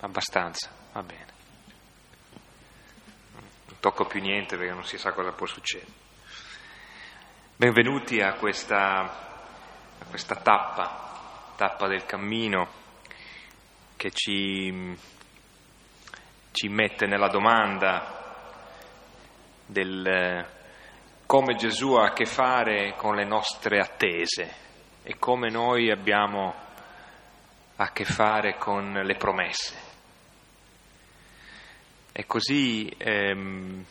Abbastanza, va bene. Non tocco più niente perché non si sa cosa può succedere. Benvenuti a questa, a questa tappa, tappa del cammino che ci, ci mette nella domanda del come Gesù ha a che fare con le nostre attese e come noi abbiamo a che fare con le promesse. E così ehm,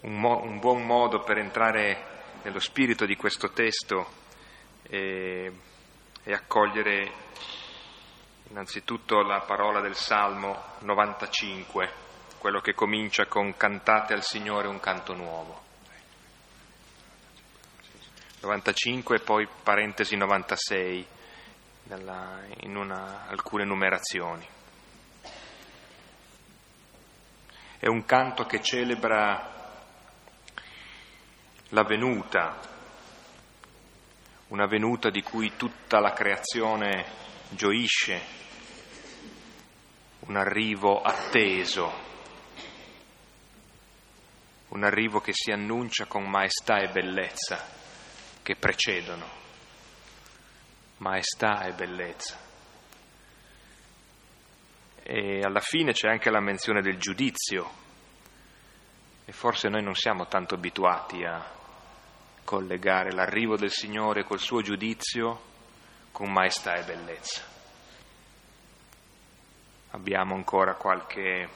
un, mo- un, buon modo per entrare nello spirito di questo testo è, è accogliere innanzitutto la parola del Salmo 95, quello che comincia con cantate al Signore un canto nuovo. 95 e poi parentesi 96 nella, in una, alcune numerazioni. È un canto che celebra la venuta, una venuta di cui tutta la creazione gioisce, un arrivo atteso, un arrivo che si annuncia con maestà e bellezza che precedono, maestà e bellezza. E alla fine c'è anche la menzione del giudizio e forse noi non siamo tanto abituati a collegare l'arrivo del Signore col suo giudizio con maestà e bellezza. Abbiamo ancora qualche,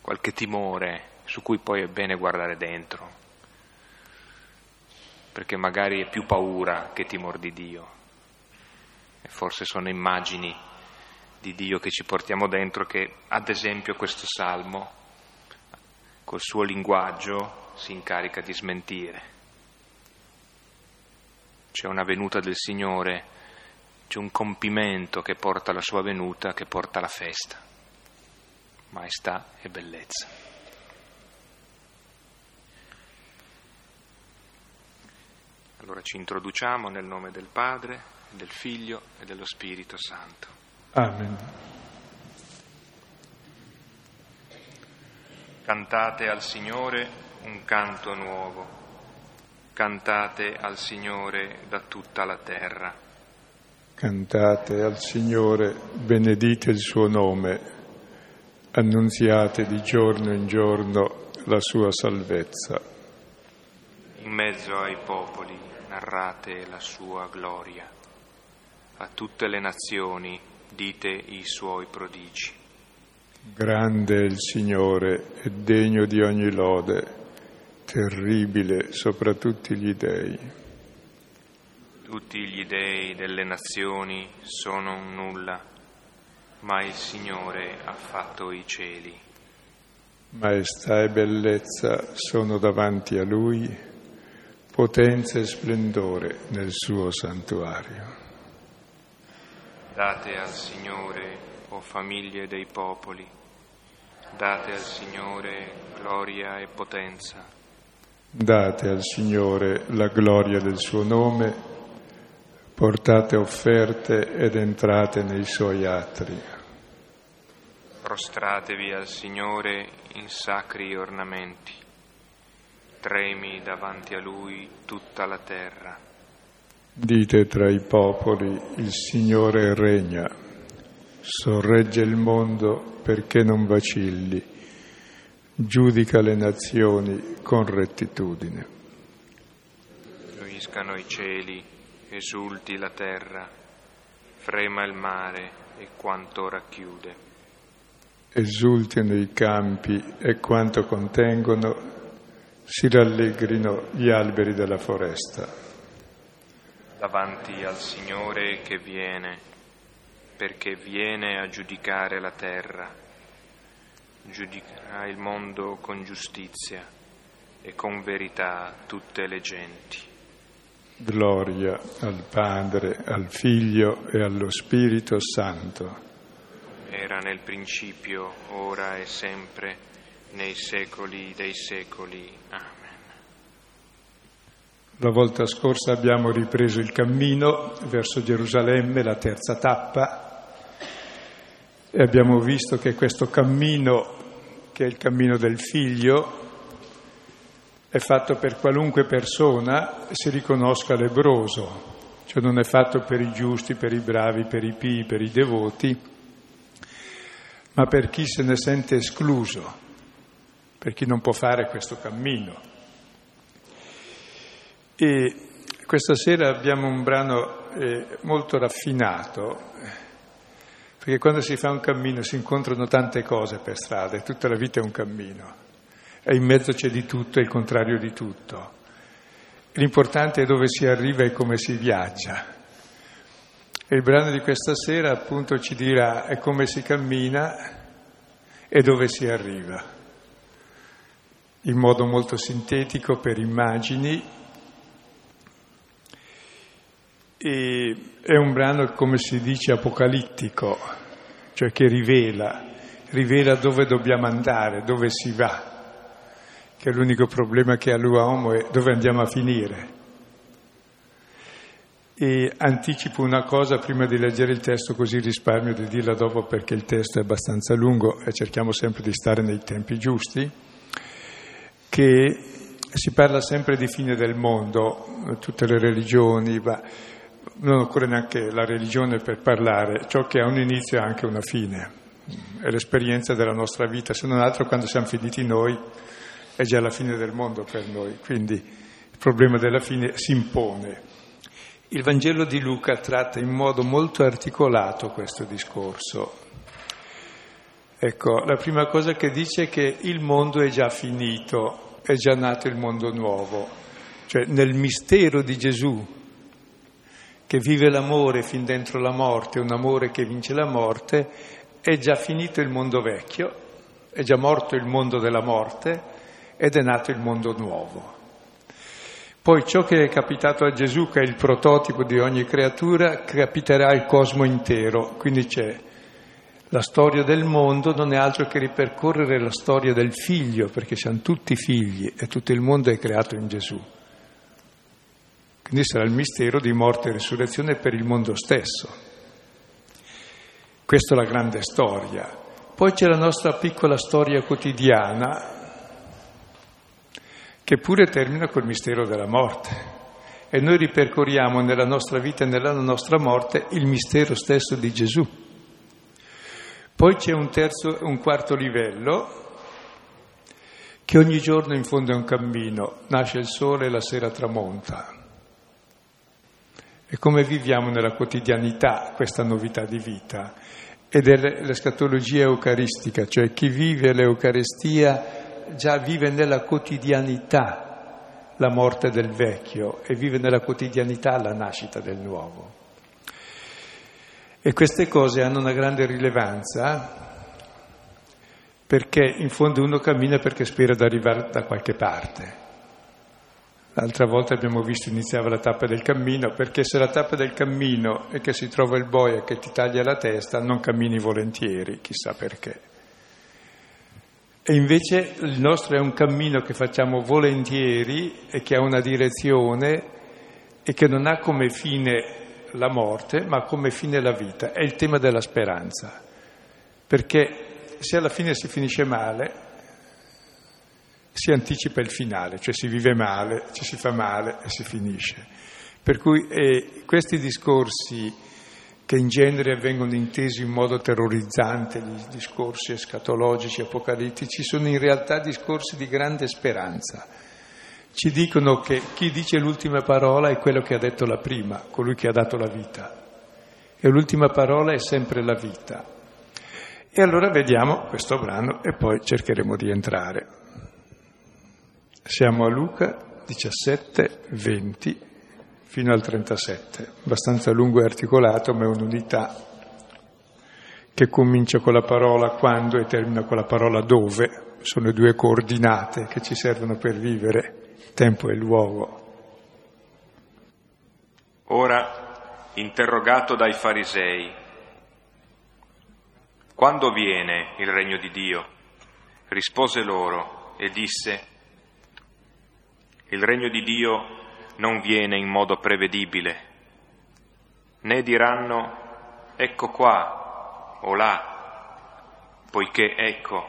qualche timore su cui poi è bene guardare dentro, perché magari è più paura che timore di Dio e forse sono immagini di Dio che ci portiamo dentro che ad esempio questo salmo col suo linguaggio si incarica di smentire. C'è una venuta del Signore, c'è un compimento che porta alla sua venuta, che porta alla festa, maestà e bellezza. Allora ci introduciamo nel nome del Padre, del Figlio e dello Spirito Santo. Amen. Cantate al Signore un canto nuovo, cantate al Signore da tutta la terra. Cantate al Signore, benedite il suo nome, annunziate di giorno in giorno la sua salvezza. In mezzo ai popoli narrate la sua gloria, a tutte le nazioni dite i suoi prodigi. Grande è il Signore e degno di ogni lode, terribile sopra tutti gli dei. Tutti gli dei delle nazioni sono un nulla, ma il Signore ha fatto i cieli. Maestà e bellezza sono davanti a Lui, potenza e splendore nel suo santuario. Date al Signore, o famiglie dei popoli, date al Signore gloria e potenza. Date al Signore la gloria del suo nome, portate offerte ed entrate nei suoi atri. Prostratevi al Signore in sacri ornamenti, tremi davanti a Lui tutta la terra. Dite tra i popoli, il Signore regna, sorregge il mondo perché non vacilli, giudica le nazioni con rettitudine. Luiscano i cieli, esulti la terra, frema il mare e quanto racchiude. Esultino i campi e quanto contengono, si rallegrino gli alberi della foresta. Davanti al Signore che viene, perché viene a giudicare la terra, giudicherà il mondo con giustizia e con verità tutte le genti. Gloria al Padre, al Figlio e allo Spirito Santo. Era nel principio, ora e sempre, nei secoli dei secoli. Amen. La volta scorsa abbiamo ripreso il cammino verso Gerusalemme, la terza tappa, e abbiamo visto che questo cammino, che è il cammino del figlio, è fatto per qualunque persona si riconosca lebroso, cioè non è fatto per i giusti, per i bravi, per i pii, per i devoti, ma per chi se ne sente escluso, per chi non può fare questo cammino. E questa sera abbiamo un brano eh, molto raffinato, perché quando si fa un cammino si incontrano tante cose per strada tutta la vita è un cammino e in mezzo c'è di tutto e il contrario di tutto. L'importante è dove si arriva e come si viaggia. E il brano di questa sera appunto ci dirà come si cammina e dove si arriva, in modo molto sintetico per immagini. E è un brano, come si dice, apocalittico, cioè che rivela, rivela dove dobbiamo andare, dove si va che l'unico problema che ha l'uomo è dove andiamo a finire. E anticipo una cosa prima di leggere il testo, così risparmio di dirla dopo perché il testo è abbastanza lungo e cerchiamo sempre di stare nei tempi giusti, che si parla sempre di fine del mondo, tutte le religioni, ma non occorre neanche la religione per parlare, ciò che ha un inizio ha anche una fine, è l'esperienza della nostra vita, se non altro quando siamo finiti noi è già la fine del mondo per noi, quindi il problema della fine si impone. Il Vangelo di Luca tratta in modo molto articolato questo discorso. Ecco, la prima cosa che dice è che il mondo è già finito, è già nato il mondo nuovo, cioè nel mistero di Gesù che vive l'amore fin dentro la morte, un amore che vince la morte, è già finito il mondo vecchio, è già morto il mondo della morte ed è nato il mondo nuovo. Poi ciò che è capitato a Gesù, che è il prototipo di ogni creatura, capiterà al cosmo intero. Quindi c'è la storia del mondo, non è altro che ripercorrere la storia del figlio, perché siamo tutti figli e tutto il mondo è creato in Gesù. Quindi sarà il mistero di morte e risurrezione per il mondo stesso. Questa è la grande storia. Poi c'è la nostra piccola storia quotidiana, che pure termina col mistero della morte. E noi ripercorriamo nella nostra vita e nella nostra morte il mistero stesso di Gesù. Poi c'è un, terzo, un quarto livello che ogni giorno in fondo è un cammino, nasce il sole e la sera tramonta. E come viviamo nella quotidianità questa novità di vita? Ed è l'escatologia eucaristica, cioè chi vive l'Eucaristia già vive nella quotidianità la morte del vecchio e vive nella quotidianità la nascita del nuovo. E queste cose hanno una grande rilevanza perché in fondo uno cammina perché spera di arrivare da qualche parte. L'altra volta abbiamo visto iniziava la tappa del cammino, perché se la tappa del cammino è che si trova il boia che ti taglia la testa, non cammini volentieri, chissà perché. E invece il nostro è un cammino che facciamo volentieri e che ha una direzione e che non ha come fine la morte, ma come fine la vita. È il tema della speranza. Perché se alla fine si finisce male, si anticipa il finale, cioè si vive male, ci si fa male e si finisce. Per cui eh, questi discorsi che in genere vengono intesi in modo terrorizzante, gli discorsi escatologici, apocalittici, sono in realtà discorsi di grande speranza. Ci dicono che chi dice l'ultima parola è quello che ha detto la prima, colui che ha dato la vita. E l'ultima parola è sempre la vita. E allora vediamo questo brano e poi cercheremo di entrare. Siamo a Luca 17, 20 fino al 37, abbastanza lungo e articolato, ma è un'unità che comincia con la parola quando e termina con la parola dove, sono due coordinate che ci servono per vivere, tempo e luogo. Ora, interrogato dai farisei, quando viene il regno di Dio? Rispose loro e disse, il regno di Dio non viene in modo prevedibile, né diranno ecco qua o là, poiché ecco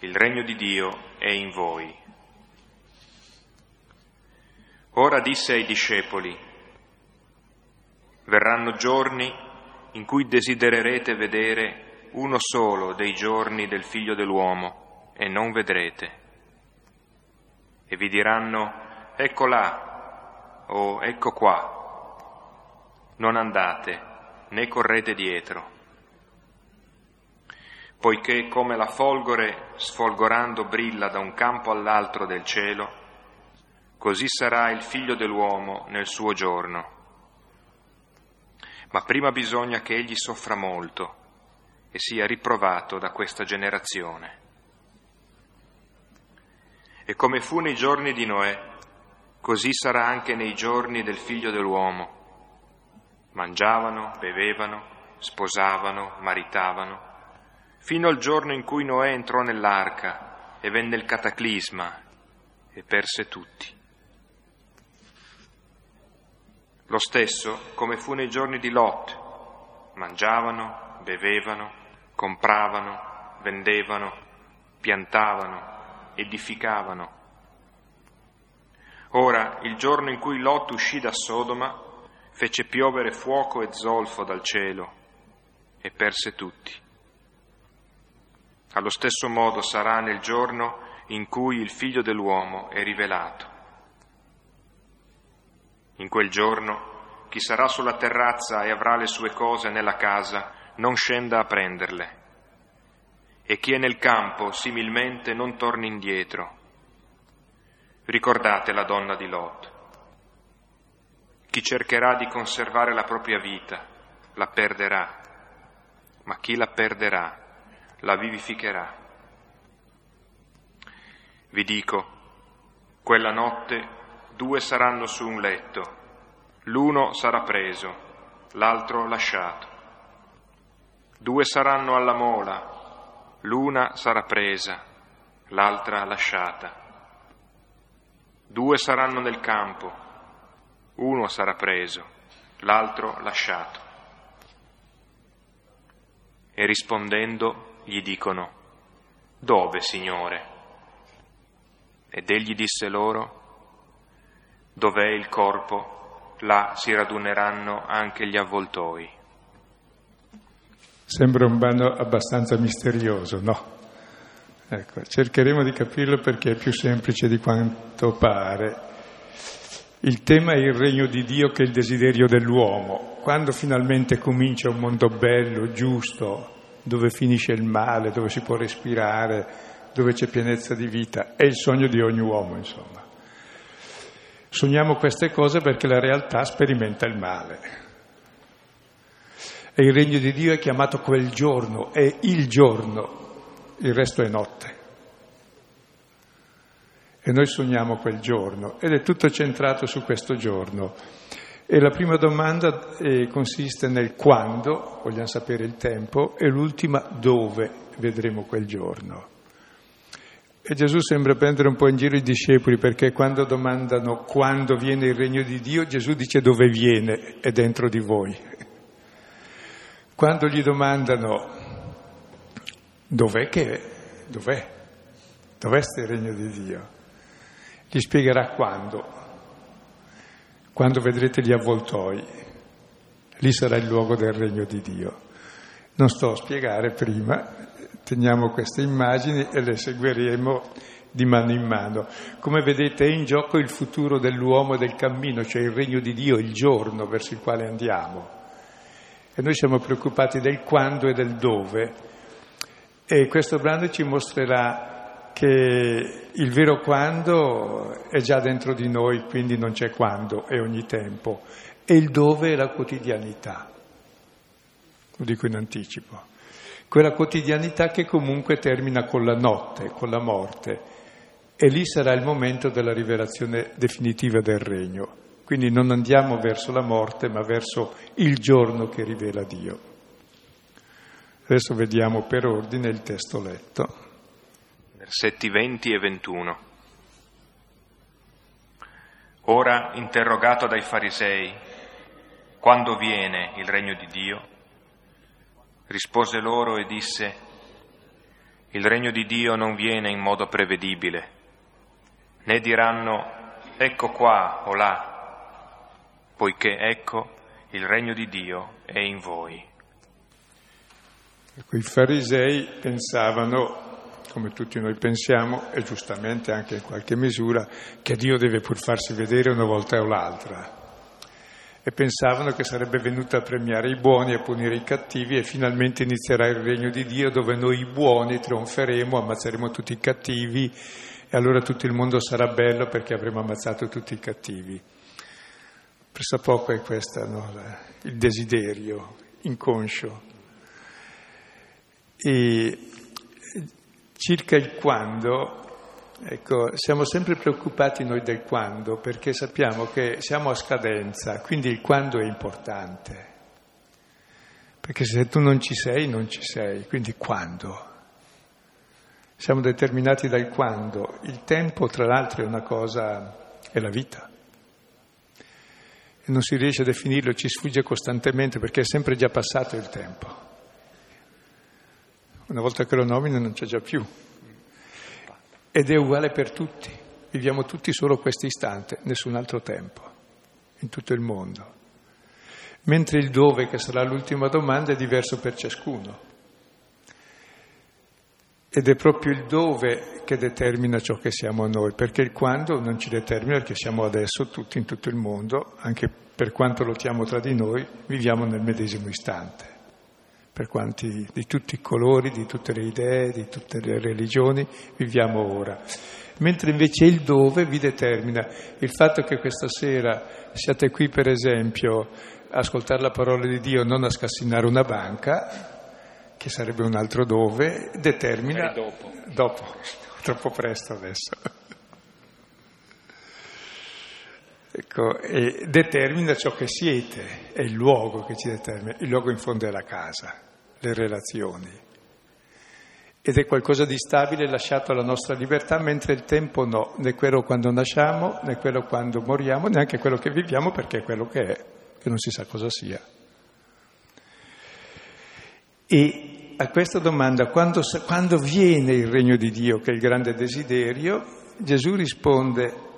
il regno di Dio è in voi. Ora disse ai discepoli, verranno giorni in cui desidererete vedere uno solo dei giorni del figlio dell'uomo e non vedrete. E vi diranno, ecco là o ecco qua. Non andate né correte dietro. Poiché come la folgore sfolgorando brilla da un campo all'altro del cielo, Così sarà il figlio dell'uomo nel suo giorno. Ma prima bisogna che egli soffra molto e sia riprovato da questa generazione. E come fu nei giorni di Noè, così sarà anche nei giorni del figlio dell'uomo. Mangiavano, bevevano, sposavano, maritavano, fino al giorno in cui Noè entrò nell'arca e venne il cataclisma e perse tutti. Lo stesso come fu nei giorni di Lot. Mangiavano, bevevano, compravano, vendevano, piantavano, edificavano. Ora, il giorno in cui Lot uscì da Sodoma, fece piovere fuoco e zolfo dal cielo e perse tutti. Allo stesso modo sarà nel giorno in cui il figlio dell'uomo è rivelato. In quel giorno chi sarà sulla terrazza e avrà le sue cose nella casa non scenda a prenderle. E chi è nel campo similmente non torni indietro. Ricordate la donna di Lot. Chi cercherà di conservare la propria vita la perderà, ma chi la perderà la vivificherà. Vi dico, quella notte due saranno su un letto, l'uno sarà preso, l'altro lasciato. Due saranno alla mola, l'una sarà presa, l'altra lasciata. Due saranno nel campo, uno sarà preso, l'altro lasciato. E rispondendo gli dicono, Dove, Signore? Ed egli disse loro, Dov'è il corpo, là si raduneranno anche gli avvoltoi. Sembra un brano abbastanza misterioso, no? Ecco, cercheremo di capirlo perché è più semplice di quanto pare. Il tema è il regno di Dio che è il desiderio dell'uomo. Quando finalmente comincia un mondo bello, giusto, dove finisce il male, dove si può respirare, dove c'è pienezza di vita, è il sogno di ogni uomo, insomma. Sogniamo queste cose perché la realtà sperimenta il male. E il regno di Dio è chiamato quel giorno, è il giorno, il resto è notte. E noi sogniamo quel giorno ed è tutto centrato su questo giorno. E la prima domanda eh, consiste nel quando, vogliamo sapere il tempo, e l'ultima dove vedremo quel giorno. E Gesù sembra prendere un po' in giro i discepoli perché quando domandano quando viene il regno di Dio, Gesù dice dove viene, è dentro di voi. Quando gli domandano dov'è che dov'è? Dov'è il regno di Dio? Gli spiegherà quando. Quando vedrete gli avvoltoi, lì sarà il luogo del regno di Dio. Non sto a spiegare prima, teniamo queste immagini e le seguiremo di mano in mano. Come vedete è in gioco il futuro dell'uomo e del cammino, cioè il regno di Dio, il giorno verso il quale andiamo. E noi siamo preoccupati del quando e del dove. E questo brano ci mostrerà che il vero quando è già dentro di noi, quindi non c'è quando, è ogni tempo. E il dove è la quotidianità. Lo dico in anticipo quella quotidianità che comunque termina con la notte, con la morte. E lì sarà il momento della rivelazione definitiva del regno. Quindi non andiamo verso la morte, ma verso il giorno che rivela Dio. Adesso vediamo per ordine il testo letto. Versetti 20 e 21. Ora, interrogato dai farisei, quando viene il regno di Dio? Rispose loro e disse, il regno di Dio non viene in modo prevedibile, né diranno, ecco qua o là, poiché ecco, il regno di Dio è in voi. Ecco, I farisei pensavano come tutti noi pensiamo, e giustamente anche in qualche misura, che Dio deve pur farsi vedere una volta o l'altra. E pensavano che sarebbe venuto a premiare i buoni e a punire i cattivi e finalmente inizierà il regno di Dio dove noi i buoni trionferemo, ammazzeremo tutti i cattivi e allora tutto il mondo sarà bello perché avremo ammazzato tutti i cattivi. Presso poco è questo no? il desiderio inconscio. E Circa il quando, ecco, siamo sempre preoccupati noi del quando perché sappiamo che siamo a scadenza, quindi il quando è importante. Perché se tu non ci sei, non ci sei, quindi quando? Siamo determinati dal quando. Il tempo, tra l'altro, è una cosa, è la vita. E non si riesce a definirlo, ci sfugge costantemente perché è sempre già passato il tempo. Una volta che lo nomino non c'è già più. Ed è uguale per tutti. Viviamo tutti solo questo istante, nessun altro tempo, in tutto il mondo. Mentre il dove, che sarà l'ultima domanda, è diverso per ciascuno. Ed è proprio il dove che determina ciò che siamo noi, perché il quando non ci determina perché siamo adesso tutti in tutto il mondo, anche per quanto lottiamo tra di noi, viviamo nel medesimo istante per quanti di tutti i colori, di tutte le idee, di tutte le religioni viviamo ora. Mentre invece il dove vi determina il fatto che questa sera siate qui, per esempio, a ascoltare la parola di Dio, non a scassinare una banca, che sarebbe un altro dove, determina... dopo. Dopo, troppo presto adesso. Ecco, e determina ciò che siete, è il luogo che ci determina, il luogo in fondo è la casa, le relazioni. Ed è qualcosa di stabile lasciato alla nostra libertà, mentre il tempo no, né quello quando nasciamo, né quello quando moriamo, neanche quello che viviamo, perché è quello che è, che non si sa cosa sia. E a questa domanda, quando, quando viene il regno di Dio, che è il grande desiderio, Gesù risponde...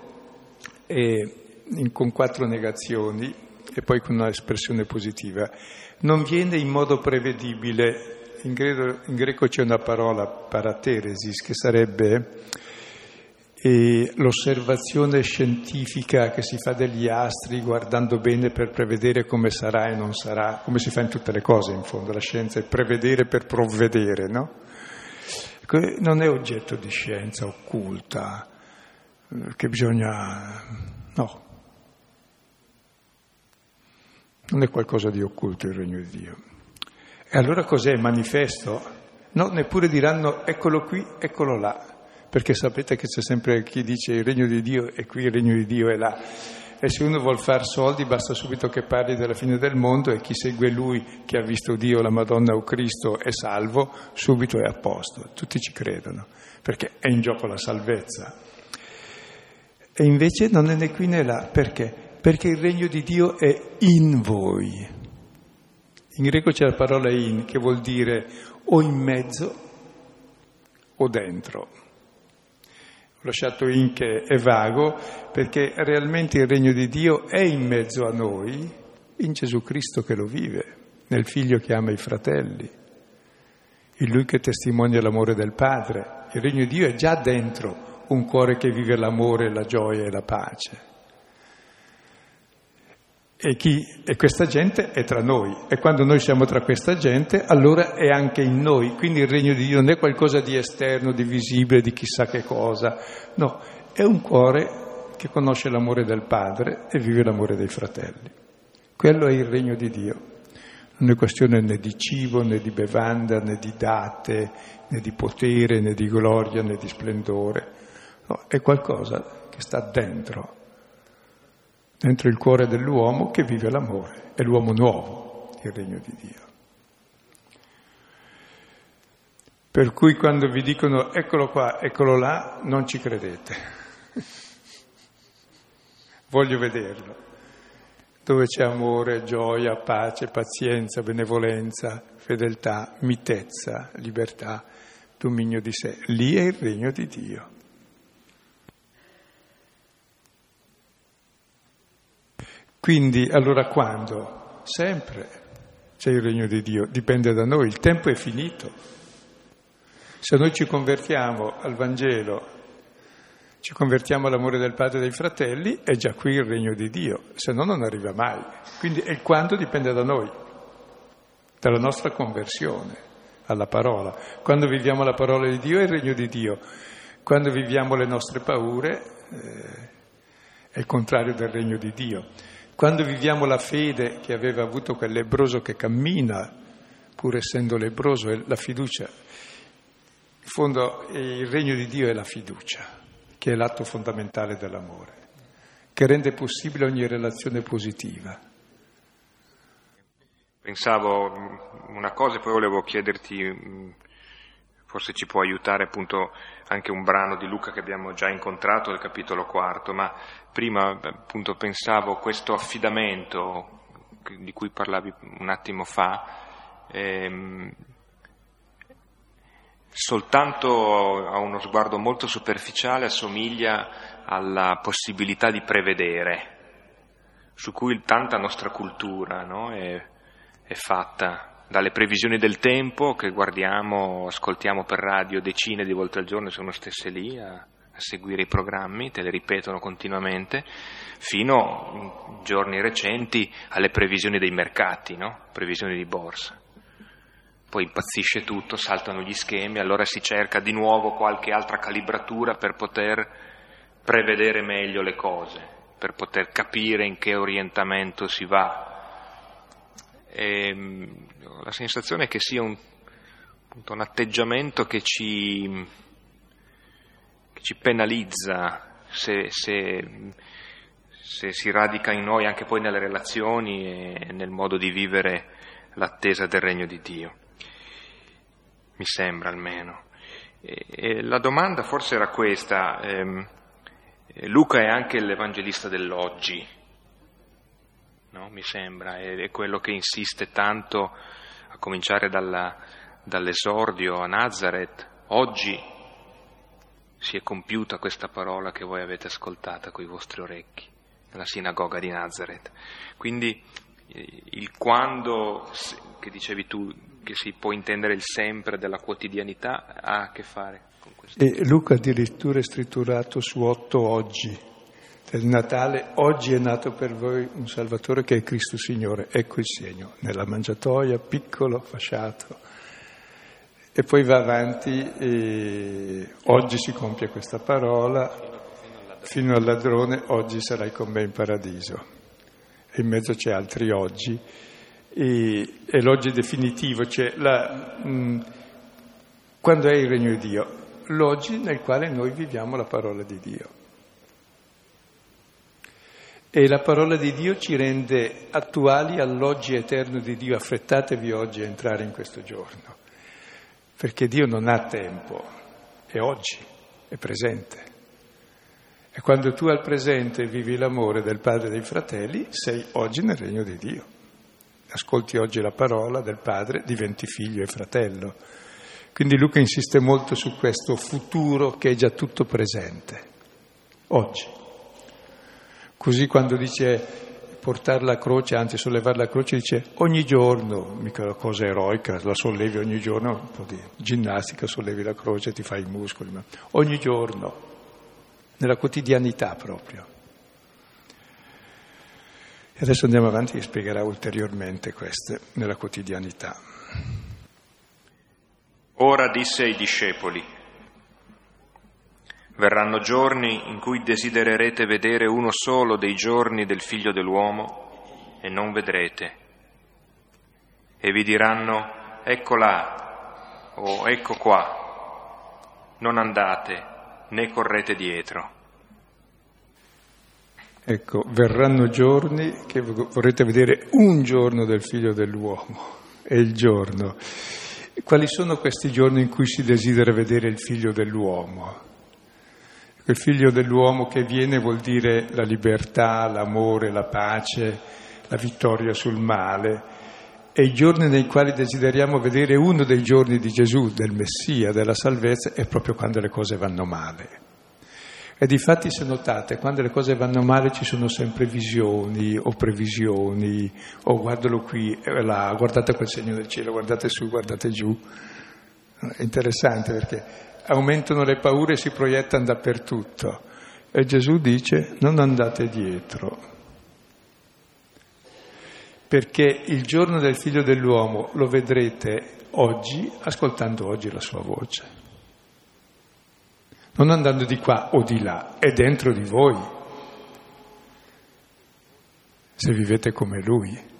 Eh, in, con quattro negazioni e poi con una espressione positiva. Non viene in modo prevedibile, in greco, in greco c'è una parola parateresis che sarebbe eh, l'osservazione scientifica che si fa degli astri guardando bene per prevedere come sarà e non sarà, come si fa in tutte le cose in fondo, la scienza è prevedere per provvedere, no? Ecco, non è oggetto di scienza occulta, eh, che bisogna... No, non è qualcosa di occulto il regno di Dio. E allora cos'è? Manifesto? No, neppure diranno eccolo qui, eccolo là, perché sapete che c'è sempre chi dice il regno di Dio è qui, il regno di Dio è là. E se uno vuol fare soldi basta subito che parli della fine del mondo e chi segue lui che ha visto Dio, la Madonna o Cristo è salvo, subito è a posto. Tutti ci credono, perché è in gioco la salvezza. E invece non è né qui né là, perché? Perché il regno di Dio è in voi. In greco c'è la parola in che vuol dire o in mezzo o dentro. Ho lasciato in che è vago perché realmente il regno di Dio è in mezzo a noi, in Gesù Cristo che lo vive, nel figlio che ama i fratelli, in lui che testimonia l'amore del Padre. Il regno di Dio è già dentro un cuore che vive l'amore, la gioia e la pace. E, chi, e, questa gente è tra noi. E quando noi siamo tra questa gente allora è anche in noi, quindi il regno di Dio non è qualcosa di esterno, di visibile, di chissà che cosa, no, è un cuore che conosce l'amore del Padre e vive l'amore dei fratelli. Quello è il regno di Dio, non è questione né di cibo, né di bevanda, né di date, né di potere, né di gloria, né di splendore, no, è qualcosa che sta dentro dentro il cuore dell'uomo che vive l'amore, è l'uomo nuovo, il regno di Dio. Per cui quando vi dicono eccolo qua, eccolo là, non ci credete. voglio vederlo, dove c'è amore, gioia, pace, pazienza, benevolenza, fedeltà, mitezza, libertà, dominio di sé. Lì è il regno di Dio. Quindi, allora quando? Sempre c'è il regno di Dio, dipende da noi, il tempo è finito. Se noi ci convertiamo al Vangelo, ci convertiamo all'amore del Padre e dei fratelli, è già qui il regno di Dio, se no non arriva mai. Quindi il quando dipende da noi, dalla nostra conversione alla parola. Quando viviamo la parola di Dio è il regno di Dio, quando viviamo le nostre paure eh, è il contrario del regno di Dio. Quando viviamo la fede che aveva avuto quel lebroso che cammina, pur essendo lebroso, è la fiducia. In fondo il regno di Dio è la fiducia, che è l'atto fondamentale dell'amore, che rende possibile ogni relazione positiva. Pensavo una cosa e poi volevo chiederti, forse ci può aiutare appunto anche un brano di Luca che abbiamo già incontrato, il capitolo quarto, ma prima appunto pensavo questo affidamento di cui parlavi un attimo fa, ehm, soltanto a uno sguardo molto superficiale assomiglia alla possibilità di prevedere, su cui tanta nostra cultura no, è, è fatta. Dalle previsioni del tempo che guardiamo, ascoltiamo per radio decine di volte al giorno, sono stesse lì a, a seguire i programmi, te le ripetono continuamente, fino in giorni recenti alle previsioni dei mercati, no? previsioni di borsa. Poi impazzisce tutto, saltano gli schemi, allora si cerca di nuovo qualche altra calibratura per poter prevedere meglio le cose, per poter capire in che orientamento si va, e ehm, la sensazione è che sia un, un atteggiamento che ci, ci penalizza se, se, se, si radica in noi anche poi nelle relazioni e nel modo di vivere l'attesa del regno di Dio. Mi sembra almeno. E, e la domanda forse era questa. Eh, Luca è anche l'evangelista dell'oggi, no? mi sembra, è, quello che insiste tanto, a cominciare dalla, dall'esordio a Nazareth. Oggi si è compiuta questa parola che voi avete ascoltata i vostri orecchi, nella sinagoga di Nazareth. Quindi eh, il quando, che dicevi tu, che si può intendere il sempre della quotidianità, ha a che fare con questo. E Luca addirittura è scritturato su otto oggi del Natale, oggi è nato per voi un Salvatore che è Cristo Signore, ecco il segno, nella mangiatoia, piccolo, fasciato. E poi va avanti e oggi si compie questa parola, fino al ladrone, oggi sarai con me in paradiso. E in mezzo c'è altri oggi, e, e l'oggi definitivo, cioè la, mh, quando è il regno di Dio? L'oggi nel quale noi viviamo la parola di Dio. E la parola di Dio ci rende attuali all'oggi eterno di Dio. Affrettatevi oggi a entrare in questo giorno, perché Dio non ha tempo, è oggi, è presente. E quando tu al presente vivi l'amore del Padre e dei fratelli, sei oggi nel regno di Dio. Ascolti oggi la parola del Padre, diventi figlio e fratello. Quindi Luca insiste molto su questo futuro che è già tutto presente, oggi. Così quando dice portare la croce, anzi sollevare la croce, dice ogni giorno, mica una cosa eroica, la sollevi ogni giorno, un po' di ginnastica, sollevi la croce, ti fai i muscoli, ma ogni giorno, nella quotidianità proprio. E adesso andiamo avanti e spiegherà ulteriormente queste nella quotidianità. Ora disse ai discepoli, Verranno giorni in cui desidererete vedere uno solo dei giorni del figlio dell'uomo e non vedrete. E vi diranno, ecco là o ecco qua, non andate né correte dietro. Ecco, verranno giorni che vorrete vedere un giorno del figlio dell'uomo, è il giorno. Quali sono questi giorni in cui si desidera vedere il figlio dell'uomo? Il figlio dell'uomo che viene vuol dire la libertà, l'amore, la pace, la vittoria sul male. E i giorni nei quali desideriamo vedere uno dei giorni di Gesù, del Messia, della salvezza, è proprio quando le cose vanno male. E difatti se notate, quando le cose vanno male ci sono sempre visioni o previsioni, o guardalo qui e là, guardate quel segno del cielo, guardate su, guardate giù. È interessante perché aumentano le paure e si proiettano dappertutto. E Gesù dice non andate dietro, perché il giorno del figlio dell'uomo lo vedrete oggi ascoltando oggi la sua voce non andando di qua o di là, è dentro di voi, se vivete come Lui.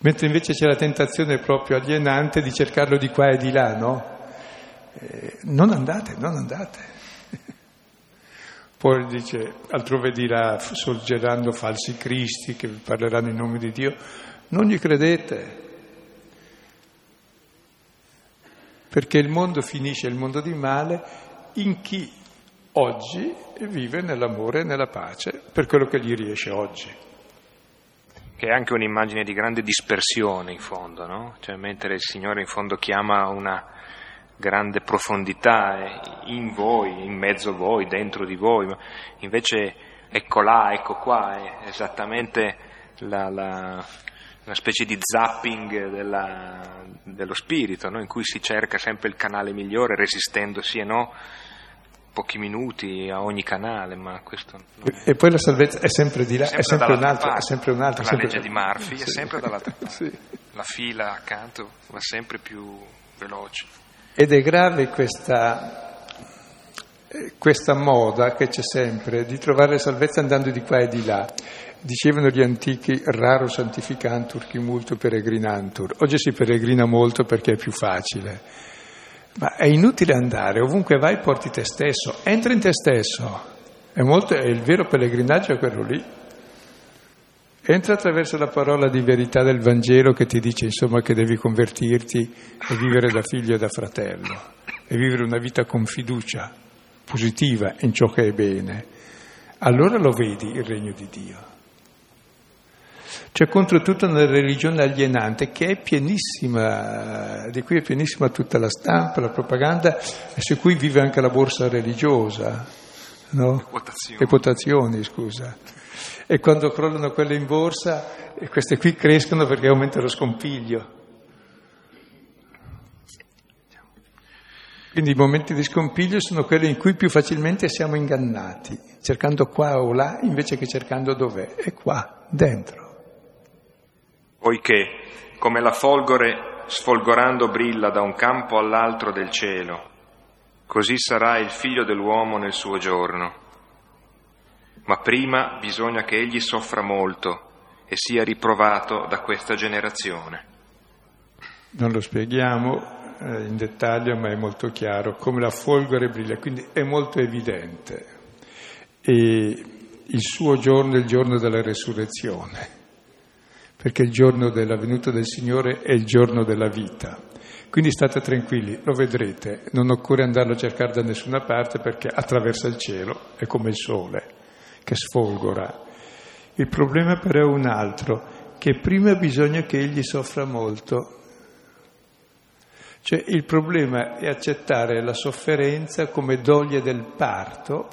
Mentre invece c'è la tentazione proprio alienante di cercarlo di qua e di là, no? Eh, non andate, non andate. Poi dice, altrove dirà, sorgeranno falsi cristi che vi parleranno in nome di Dio, non gli credete, perché il mondo finisce, il mondo di male, in chi oggi vive nell'amore e nella pace per quello che gli riesce oggi. Che è anche un'immagine di grande dispersione in fondo, no? Cioè mentre il Signore in fondo chiama una grande profondità in voi, in mezzo a voi, dentro di voi, invece ecco là, ecco qua, è esattamente la, la, una specie di zapping della, dello spirito, no? in cui si cerca sempre il canale migliore, resistendo sì e no pochi minuti a ogni canale, ma questo... E poi la salvezza è sempre di là, è sempre un'altra, parte. è sempre un'altra. La sempre... legge di Murphy sì. è sempre dall'altra parte. sì. La fila accanto va sempre più veloce. Ed è grave questa, questa moda che c'è sempre di trovare salvezza andando di qua e di là. Dicevano gli antichi, raro santificantur chi multo peregrinantur. Oggi si peregrina molto perché è più facile ma è inutile andare, ovunque vai porti te stesso, entra in te stesso. È, molto, è il vero pellegrinaggio è quello lì. Entra attraverso la parola di verità del Vangelo che ti dice insomma che devi convertirti e vivere da figlio e da fratello e vivere una vita con fiducia positiva in ciò che è bene. Allora lo vedi il regno di Dio. C'è contro tutto una religione alienante che è pienissima, di cui è pienissima tutta la stampa, la propaganda e su cui vive anche la borsa religiosa, no? Le quotazioni. Le quotazioni, scusa. E quando crollano quelle in borsa, queste qui crescono perché aumenta lo scompiglio. Quindi i momenti di scompiglio sono quelli in cui più facilmente siamo ingannati, cercando qua o là invece che cercando dov'è. È qua, dentro poiché come la folgore sfolgorando brilla da un campo all'altro del cielo, così sarà il figlio dell'uomo nel suo giorno. Ma prima bisogna che egli soffra molto e sia riprovato da questa generazione. Non lo spieghiamo eh, in dettaglio, ma è molto chiaro, come la folgore brilla, quindi è molto evidente. E il suo giorno è il giorno della resurrezione perché il giorno della venuta del Signore è il giorno della vita. Quindi state tranquilli, lo vedrete, non occorre andarlo a cercare da nessuna parte perché attraversa il cielo, è come il sole che sfolgora. Il problema però è un altro, che prima bisogna che egli soffra molto. Cioè il problema è accettare la sofferenza come doglia del parto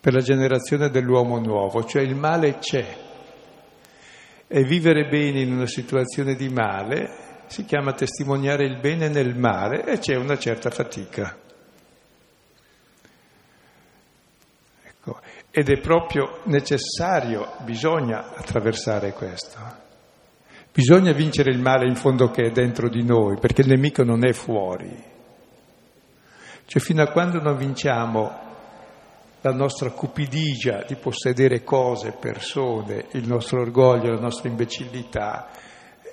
per la generazione dell'uomo nuovo, cioè il male c'è, e vivere bene in una situazione di male si chiama testimoniare il bene nel male e c'è una certa fatica. Ecco. Ed è proprio necessario, bisogna attraversare questo. Bisogna vincere il male in fondo che è dentro di noi, perché il nemico non è fuori. Cioè fino a quando non vinciamo la nostra cupidigia di possedere cose, persone, il nostro orgoglio, la nostra imbecillità,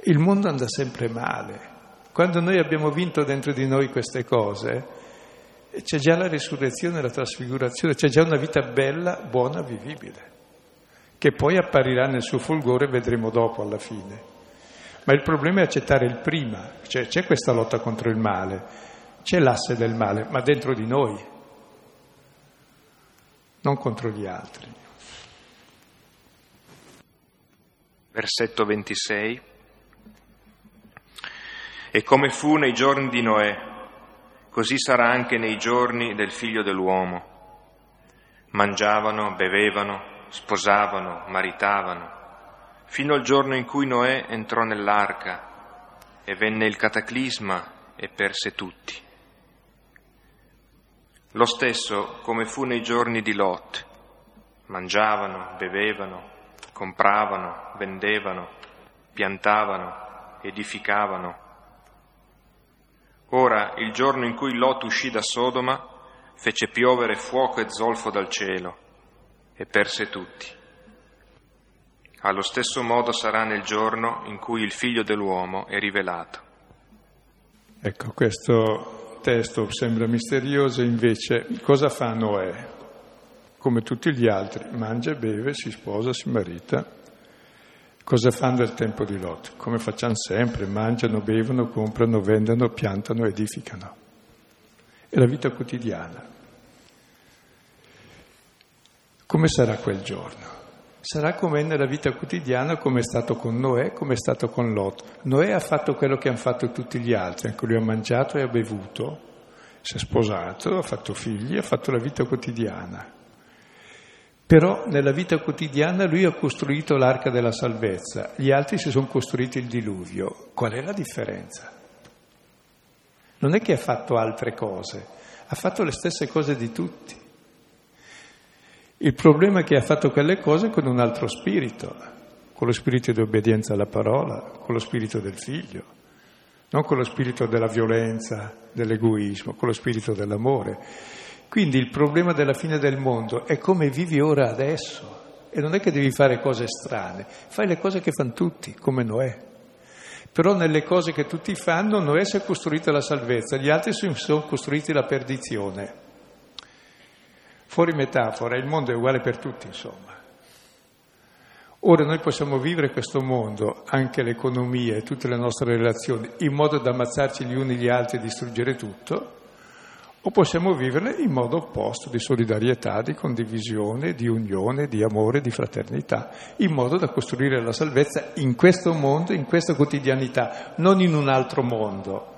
il mondo anda sempre male. Quando noi abbiamo vinto dentro di noi queste cose, c'è già la risurrezione, la trasfigurazione, c'è già una vita bella, buona, vivibile, che poi apparirà nel suo fulgore, vedremo dopo alla fine. Ma il problema è accettare il prima, cioè c'è questa lotta contro il male, c'è l'asse del male, ma dentro di noi non contro gli altri. Versetto 26. E come fu nei giorni di Noè, così sarà anche nei giorni del figlio dell'uomo. Mangiavano, bevevano, sposavano, maritavano, fino al giorno in cui Noè entrò nell'arca e venne il cataclisma e perse tutti. Lo stesso come fu nei giorni di Lot. Mangiavano, bevevano, compravano, vendevano, piantavano, edificavano Ora, il giorno in cui Lot uscì da Sodoma, fece piovere fuoco e zolfo dal cielo e perse tutti. Allo stesso modo sarà nel giorno in cui il figlio dell'uomo è rivelato. Ecco, questo testo sembra misterioso, invece cosa fa Noè? Come tutti gli altri, mangia, beve, si sposa, si marita Cosa fanno nel tempo di Lot? Come facciamo sempre, mangiano, bevono, comprano, vendono, piantano, edificano. È la vita quotidiana. Come sarà quel giorno? Sarà come nella vita quotidiana, come è stato con Noè, come è stato con Lot. Noè ha fatto quello che hanno fatto tutti gli altri, anche lui ha mangiato e ha bevuto, si è sposato, ha fatto figli, ha fatto la vita quotidiana. Però nella vita quotidiana lui ha costruito l'arca della salvezza, gli altri si sono costruiti il diluvio. Qual è la differenza? Non è che ha fatto altre cose, ha fatto le stesse cose di tutti. Il problema è che ha fatto quelle cose con un altro spirito, con lo spirito di obbedienza alla parola, con lo spirito del figlio, non con lo spirito della violenza, dell'egoismo, con lo spirito dell'amore. Quindi il problema della fine del mondo è come vivi ora adesso e non è che devi fare cose strane, fai le cose che fanno tutti, come Noè. Però nelle cose che tutti fanno Noè si è costruita la salvezza, gli altri si sono costruiti la perdizione. Fuori metafora, il mondo è uguale per tutti, insomma. Ora noi possiamo vivere questo mondo, anche l'economia e tutte le nostre relazioni, in modo da ammazzarci gli uni gli altri e distruggere tutto, o possiamo viverle in modo opposto, di solidarietà, di condivisione, di unione, di amore, di fraternità, in modo da costruire la salvezza in questo mondo, in questa quotidianità, non in un altro mondo.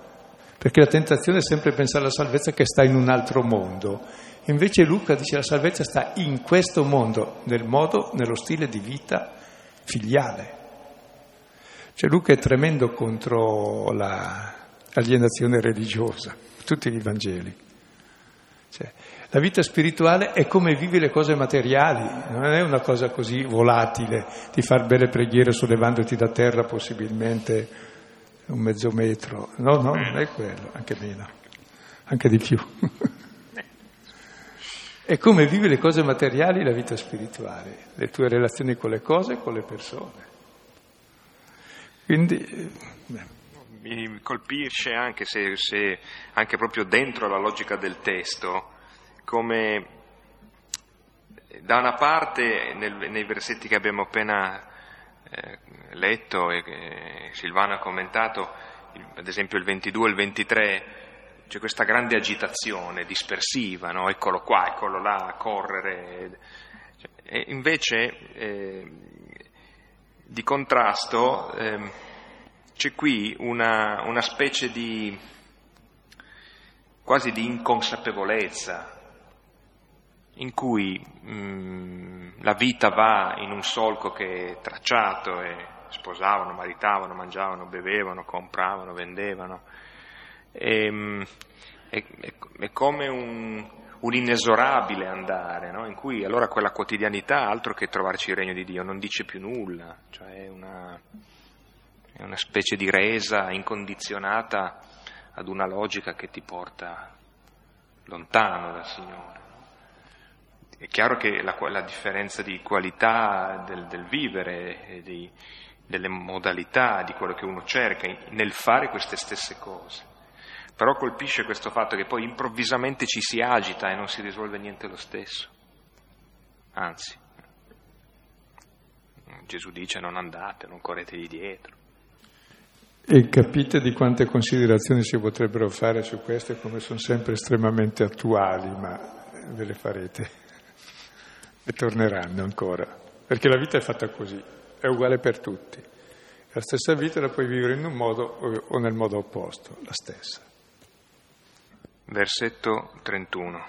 Perché la tentazione è sempre pensare alla salvezza che sta in un altro mondo. Invece Luca dice la salvezza sta in questo mondo, nel modo, nello stile di vita filiale. Cioè Luca è tremendo contro l'alienazione religiosa, tutti i Vangeli. Cioè, la vita spirituale è come vivi le cose materiali, non è una cosa così volatile di far belle preghiere sollevandoti da terra possibilmente un mezzo metro. No, no, non è quello, anche meno, anche di più. è come vivi le cose materiali la vita spirituale, le tue relazioni con le cose e con le persone. Quindi... Beh mi colpisce anche se, se, anche proprio dentro la logica del testo, come da una parte nel, nei versetti che abbiamo appena eh, letto e che Silvano ha commentato, ad esempio il 22 e il 23, c'è questa grande agitazione dispersiva, no? eccolo qua, eccolo là, correre. E invece eh, di contrasto eh, c'è qui una, una specie di quasi di inconsapevolezza in cui mh, mm, la vita va in un solco che è tracciato e sposavano, maritavano, mangiavano, bevevano, compravano, vendevano. E, mh, mm, è, è, come un, un inesorabile andare, no? in cui allora quella quotidianità, altro che trovarci il regno di Dio, non dice più nulla, cioè una, è una specie di resa incondizionata ad una logica che ti porta lontano dal Signore. È chiaro che la, la differenza di qualità del, del vivere e di, delle modalità di quello che uno cerca nel fare queste stesse cose. Però colpisce questo fatto che poi improvvisamente ci si agita e non si risolve niente lo stesso. Anzi, Gesù dice non andate, non corretegli dietro. E capite di quante considerazioni si potrebbero fare su questo e come sono sempre estremamente attuali, ma ve le farete. e torneranno ancora, perché la vita è fatta così, è uguale per tutti. La stessa vita la puoi vivere in un modo o nel modo opposto, la stessa. Versetto 31.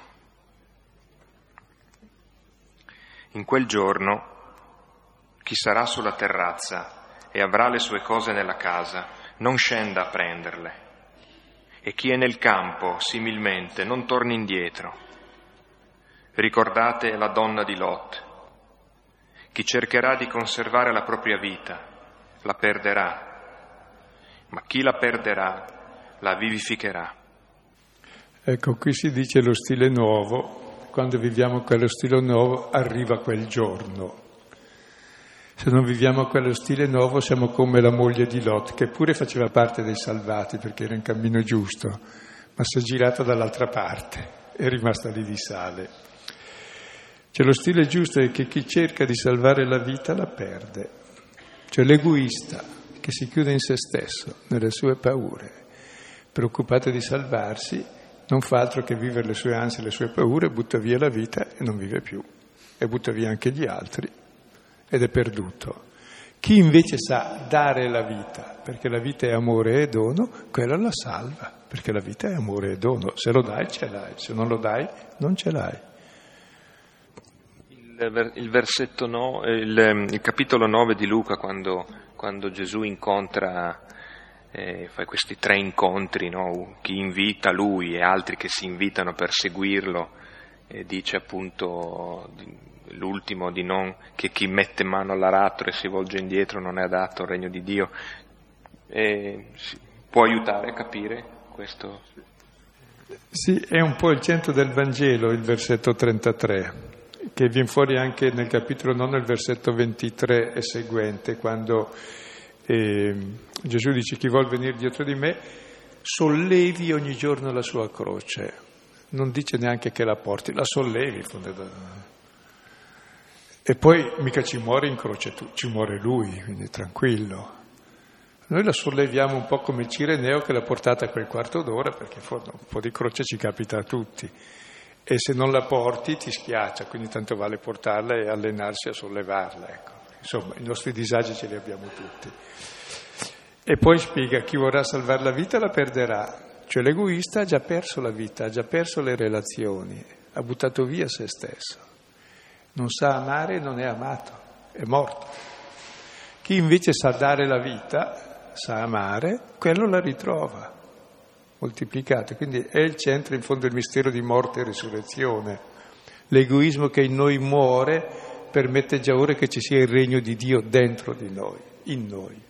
In quel giorno chi sarà sulla terrazza e avrà le sue cose nella casa, non scenda a prenderle. E chi è nel campo, similmente, non torni indietro. Ricordate la donna di Lot. Chi cercherà di conservare la propria vita, la perderà, ma chi la perderà, la vivificherà. Ecco, qui si dice lo stile nuovo, quando viviamo quello stile nuovo arriva quel giorno. Se non viviamo quello stile nuovo siamo come la moglie di Lot, che pure faceva parte dei salvati perché era in cammino giusto, ma si è girata dall'altra parte, è rimasta lì di sale. Cioè lo stile giusto è che chi cerca di salvare la vita la perde, cioè l'egoista che si chiude in se stesso, nelle sue paure, preoccupato di salvarsi, non fa altro che vivere le sue ansie, le sue paure, butta via la vita e non vive più, e butta via anche gli altri ed è perduto. Chi invece sa dare la vita, perché la vita è amore e dono, quello la salva, perché la vita è amore e dono. Se lo dai, ce l'hai, se non lo dai, non ce l'hai. Il, il versetto no, il, il, capitolo 9 di Luca, quando, quando Gesù incontra, eh, fa questi tre incontri, no? chi invita lui e altri che si invitano per seguirlo, e dice appunto l'ultimo di non che chi mette mano all'aratro e si volge indietro non è adatto al regno di Dio. E può aiutare a capire questo? Sì, è un po' il centro del Vangelo il versetto 33, che viene fuori anche nel capitolo 9, il versetto 23 e seguente, quando eh, Gesù dice chi vuol venire dietro di me sollevi ogni giorno la sua croce. Non dice neanche che la porti, la sollevi. E poi mica ci muore in croce ci muore lui, quindi tranquillo. Noi la solleviamo un po' come Cireneo che l'ha portata quel quarto d'ora, perché un po' di croce ci capita a tutti. E se non la porti ti schiaccia, quindi tanto vale portarla e allenarsi a sollevarla. Ecco. Insomma, i nostri disagi ce li abbiamo tutti. E poi spiega, chi vorrà salvare la vita la perderà. Cioè l'egoista ha già perso la vita, ha già perso le relazioni, ha buttato via se stesso non sa amare non è amato, è morto. Chi invece sa dare la vita, sa amare, quello la ritrova, moltiplicata. Quindi è il centro, in fondo, del mistero di morte e risurrezione. L'egoismo che in noi muore permette già ora che ci sia il regno di Dio dentro di noi, in noi.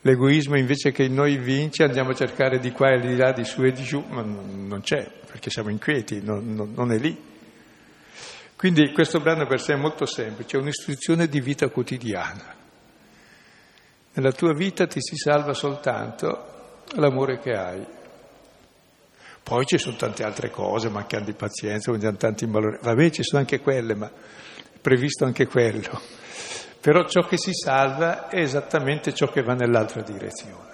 L'egoismo invece che in noi vince andiamo a cercare di qua e di là, di su e di giù, ma non c'è, perché siamo inquieti, non, non, non è lì. Quindi questo brano per sé è molto semplice, è un'istruzione di vita quotidiana. Nella tua vita ti si salva soltanto l'amore che hai. Poi ci sono tante altre cose, mancando di pazienza, mangiano tanti malori. Vabbè, ci sono anche quelle, ma è previsto anche quello. Però ciò che si salva è esattamente ciò che va nell'altra direzione.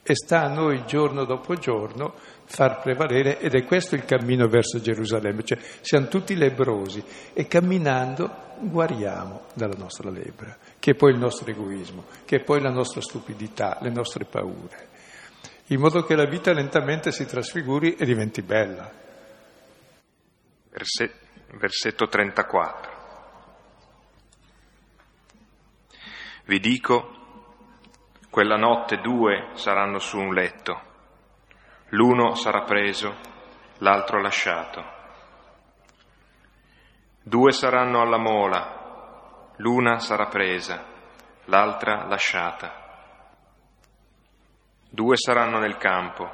E sta a noi giorno dopo giorno far prevalere, ed è questo il cammino verso Gerusalemme, cioè siamo tutti lebrosi e camminando guariamo dalla nostra lebbra, che è poi il nostro egoismo, che è poi la nostra stupidità, le nostre paure, in modo che la vita lentamente si trasfiguri e diventi bella. Versetto 34. Vi dico quella notte due saranno su un letto, l'uno sarà preso, l'altro lasciato. Due saranno alla mola, l'una sarà presa, l'altra lasciata. Due saranno nel campo,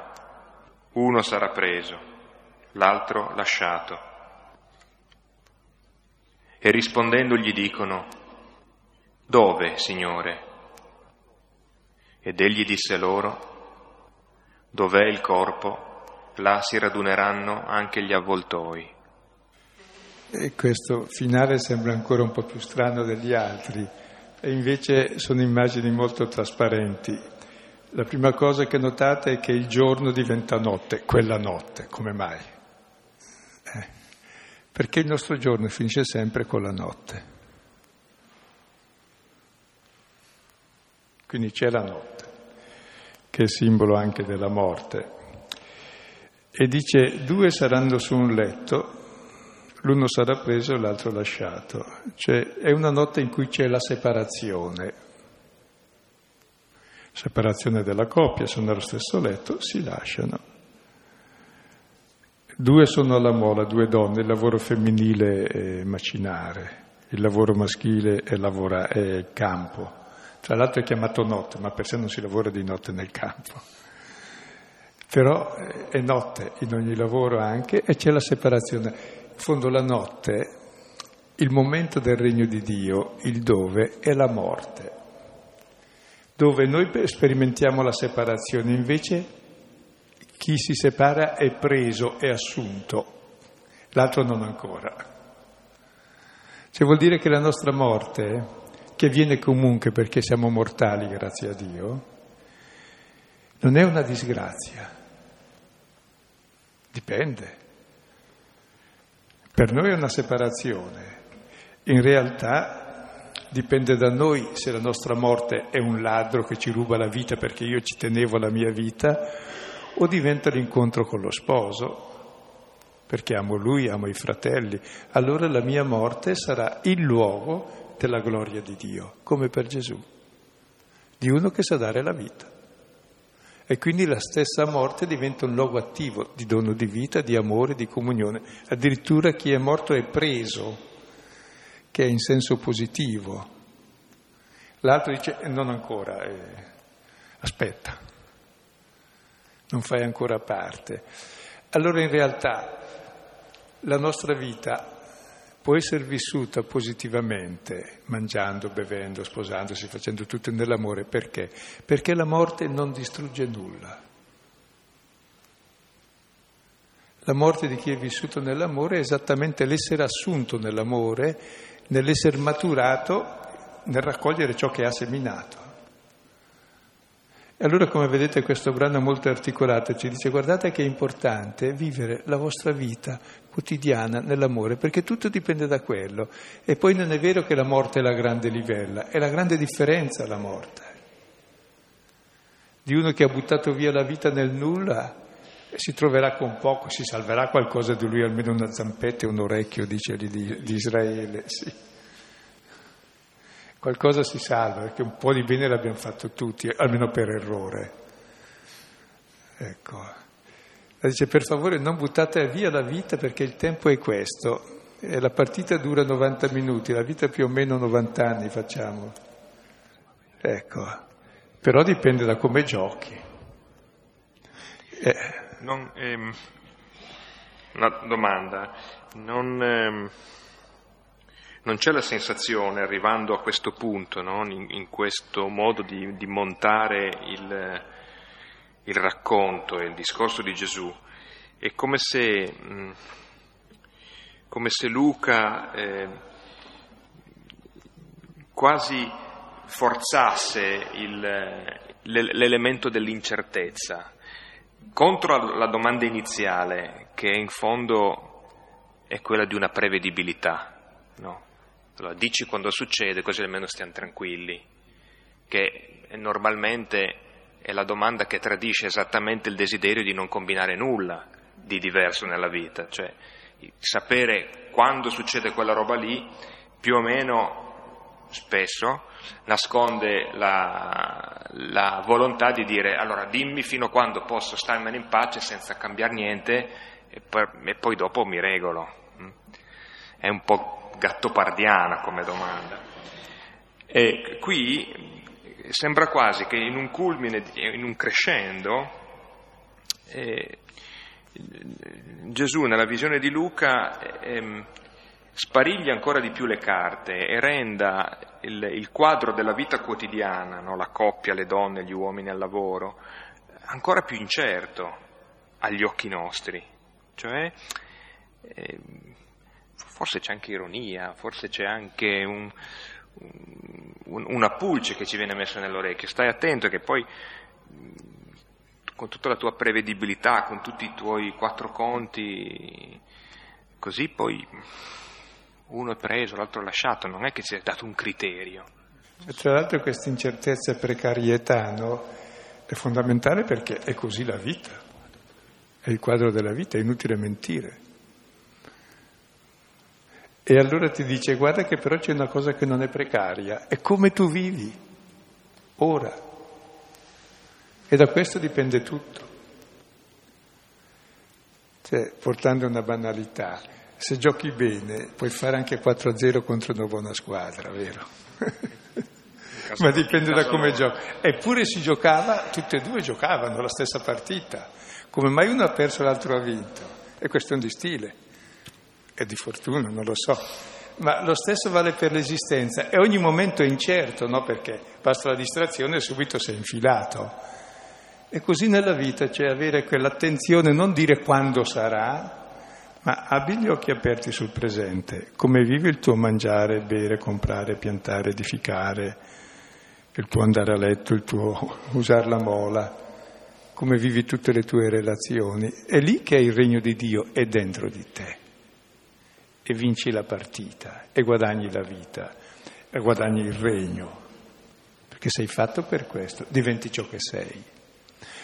uno sarà preso, l'altro lasciato. E rispondendo gli dicono, Dove, Signore? Ed egli disse loro, dov'è il corpo, là si raduneranno anche gli avvoltoi. E questo finale sembra ancora un po' più strano degli altri, e invece sono immagini molto trasparenti. La prima cosa che notate è che il giorno diventa notte, quella notte, come mai? Eh. Perché il nostro giorno finisce sempre con la notte. Quindi c'è la notte, che è simbolo anche della morte. E dice, due saranno su un letto, l'uno sarà preso e l'altro lasciato. Cioè è una notte in cui c'è la separazione. Separazione della coppia, sono nello stesso letto, si lasciano. Due sono alla mola, due donne, il lavoro femminile è macinare, il lavoro maschile è, lavora, è campo. Tra l'altro è chiamato notte, ma per sé non si lavora di notte nel campo. Però è notte in ogni lavoro anche e c'è la separazione. In fondo la notte, il momento del regno di Dio, il dove, è la morte. Dove noi sperimentiamo la separazione, invece chi si separa è preso, è assunto, l'altro non ancora. Cioè vuol dire che la nostra morte, che viene comunque perché siamo mortali, grazie a Dio, non è una disgrazia. Dipende. Per noi è una separazione. In realtà dipende da noi se la nostra morte è un ladro che ci ruba la vita perché io ci tenevo la mia vita o diventa l'incontro con lo sposo, perché amo lui, amo i fratelli, allora la mia morte sarà il luogo della gloria di Dio, come per Gesù, di uno che sa dare la vita. E quindi la stessa morte diventa un luogo attivo di dono di vita, di amore, di comunione. Addirittura chi è morto è preso, che è in senso positivo. L'altro dice eh, non ancora, eh, aspetta non fai ancora parte. Allora in realtà la nostra vita può essere vissuta positivamente, mangiando, bevendo, sposandosi, facendo tutto nell'amore. Perché? Perché la morte non distrugge nulla. La morte di chi è vissuto nell'amore è esattamente l'essere assunto nell'amore, nell'essere maturato, nel raccogliere ciò che ha seminato. Allora, come vedete, questo brano è molto articolato, ci dice guardate che è importante vivere la vostra vita quotidiana nell'amore, perché tutto dipende da quello. E poi non è vero che la morte è la grande livella, è la grande differenza la morte. Di uno che ha buttato via la vita nel nulla si troverà con poco, si salverà qualcosa di lui, almeno una zampetta e un orecchio, dice di, di Israele, sì qualcosa si salva, perché un po' di bene l'abbiamo fatto tutti, almeno per errore. Ecco. dice, per favore non buttate via la vita perché il tempo è questo. E la partita dura 90 minuti, la vita più o meno 90 anni facciamo. Ecco. Però dipende da come giochi. Eh. Non, ehm, una domanda. Non... Ehm non c'è la sensazione, arrivando a questo punto, no? in, in, questo modo di, di montare il, il, racconto e il discorso di Gesù, è come se, mh, come se Luca eh, quasi forzasse il, l'elemento dell'incertezza contro la domanda iniziale, che in fondo è quella di una prevedibilità. No? Allora, dici quando succede, così almeno stiamo tranquilli, che normalmente è la domanda che tradisce esattamente il desiderio di non combinare nulla di diverso nella vita, cioè sapere quando succede quella roba lì, più o meno spesso nasconde la, la volontà di dire allora dimmi fino a quando posso starmene in pace senza cambiare niente e poi, e poi dopo mi regolo. Mm? È un po' gattopardiana come domanda. E qui sembra quasi che in un culmine, in un crescendo, eh, Gesù nella visione di Luca eh, spariglia ancora di più le carte e renda il, il quadro della vita quotidiana, no? la coppia, le donne, gli uomini al lavoro, ancora più incerto agli occhi nostri. Cioè, eh, forse c'è anche ironia, forse c'è anche un, un, una pulce che ci viene messa nell'orecchio. Stai attento che poi con tutta la tua prevedibilità, con tutti i tuoi quattro conti, così poi uno è preso, l'altro è lasciato, non è che si è dato un criterio. E tra l'altro questa incertezza e precarietà no, è fondamentale perché è così la vita, è il quadro della vita, è inutile mentire. E allora ti dice guarda che però c'è una cosa che non è precaria, è come tu vivi, ora. E da questo dipende tutto. Cioè, portando una banalità, se giochi bene puoi fare anche 4-0 contro una buona squadra, vero? Ma dipende da come giochi. Eppure si giocava, tutte e due giocavano la stessa partita. Come mai uno ha perso e l'altro ha vinto? È questione di stile e di fortuna, non lo so. Ma lo stesso vale per l'esistenza e ogni momento è incerto, no? Perché basta la distrazione e subito sei infilato. E così nella vita c'è avere quell'attenzione, non dire quando sarà, ma abbi gli occhi aperti sul presente, come vivi il tuo mangiare, bere, comprare, piantare, edificare, il tuo andare a letto, il tuo usare la mola, come vivi tutte le tue relazioni. È lì che è il regno di Dio, è dentro di te e vinci la partita e guadagni la vita e guadagni il regno, perché sei fatto per questo, diventi ciò che sei.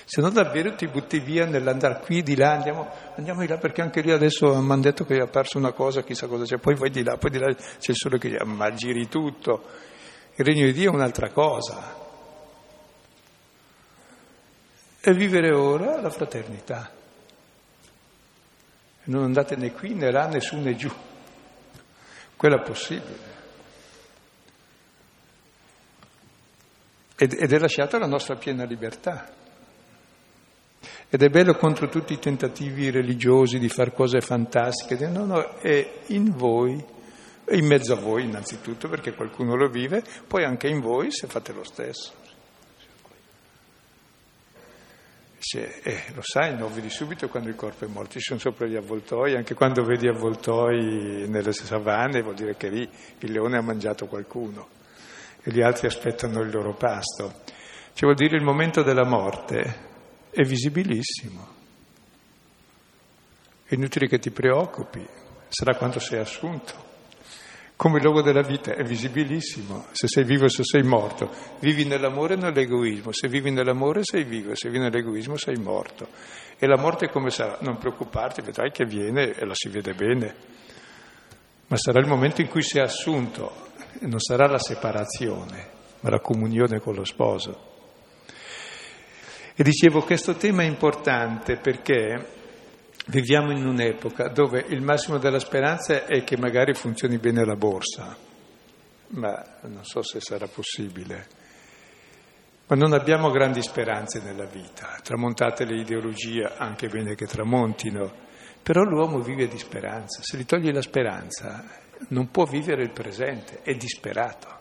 Se no davvero ti butti via nell'andare qui, di là, andiamo, andiamo di là perché anche lì adesso mi hanno detto che è apparso una cosa, chissà cosa c'è, poi vai di là, poi di là c'è il sole che ma giri tutto. Il regno di Dio è un'altra cosa. E vivere ora la fraternità. Non andate né qui né là, né su né giù. Quello è possibile. Ed, è lasciata la nostra piena libertà. Ed è bello contro tutti i tentativi religiosi di fare cose fantastiche. No, no, è in voi, in mezzo a voi innanzitutto perché qualcuno lo vive, poi anche in voi se fate lo stesso. Dice, eh, lo sai, non vedi subito quando il corpo è morto, ci sono sopra gli avvoltoi, anche quando vedi avvoltoi nelle savane vuol dire che lì il leone ha mangiato qualcuno e gli altri aspettano il loro pasto. Cioè vuol dire il momento della morte è visibilissimo. È inutile che ti preoccupi, sarà quando sei assunto come luogo della vita è visibilissimo, se sei vivo o se sei morto. Vivi nell'amore e nell'egoismo, se vivi nell'amore sei vivo, se vivi nell'egoismo sei morto. E la morte come sarà? Non preoccuparti, vedrai che viene e la si vede bene, ma sarà il momento in cui sei assunto, e non sarà la separazione, ma la comunione con lo sposo. E dicevo, questo tema è importante perché Viviamo in un'epoca dove il massimo della speranza è che magari funzioni bene la borsa, ma non so se sarà possibile. Ma non abbiamo grandi speranze nella vita, tramontate le ideologie, anche bene che tramontino, però l'uomo vive di speranza, se gli togli la speranza non può vivere il presente, è disperato.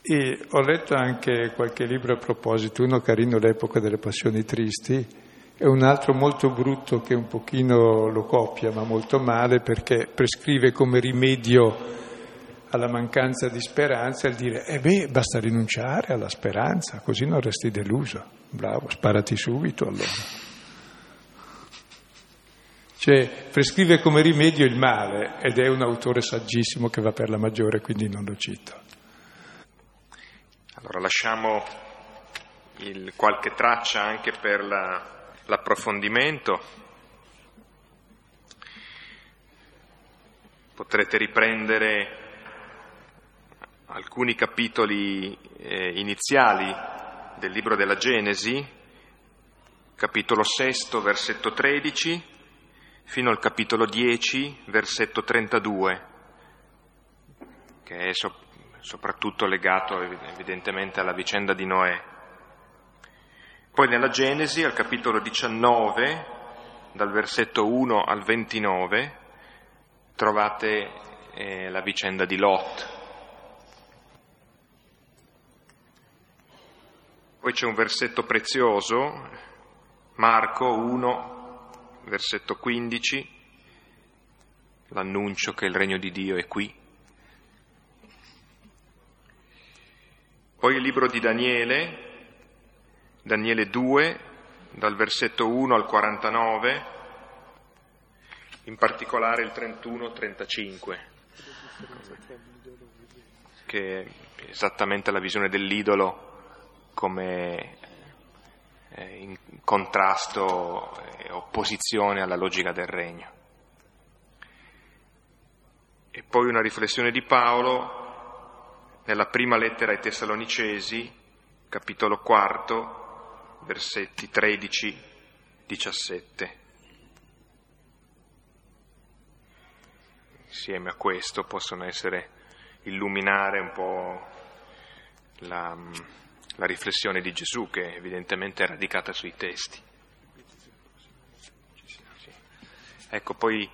E ho letto anche qualche libro a proposito, uno carino, L'epoca delle passioni tristi, e un altro molto brutto che un pochino lo copia, ma molto male, perché prescrive come rimedio alla mancanza di speranza il dire, eh beh, basta rinunciare alla speranza, così non resti deluso. Bravo, sparati subito allora. Cioè, prescrive come rimedio il male ed è un autore saggissimo che va per la maggiore, quindi non lo cito. Allora lasciamo il, qualche traccia anche per la l'approfondimento. Potrete riprendere alcuni capitoli eh, iniziali del libro della Genesi, capitolo 6, versetto 13, fino al capitolo 10, versetto 32, che è so- soprattutto legato evidentemente alla vicenda di Noè. Poi nella Genesi, al capitolo 19, dal versetto 1 al 29, trovate eh, la vicenda di Lot. Poi c'è un versetto prezioso, Marco 1, versetto 15, l'annuncio che il regno di Dio è qui. Poi il libro di Daniele, Daniele 2, dal versetto 1 al 49, in particolare il 31-35, che è esattamente la visione dell'idolo come eh, in contrasto e opposizione alla logica del regno. E poi una riflessione di Paolo nella prima lettera ai Tessalonicesi, capitolo quarto, versetti 13-17. Insieme a questo possono essere illuminare un po' la, la riflessione di Gesù che evidentemente è radicata sui testi. Ecco, poi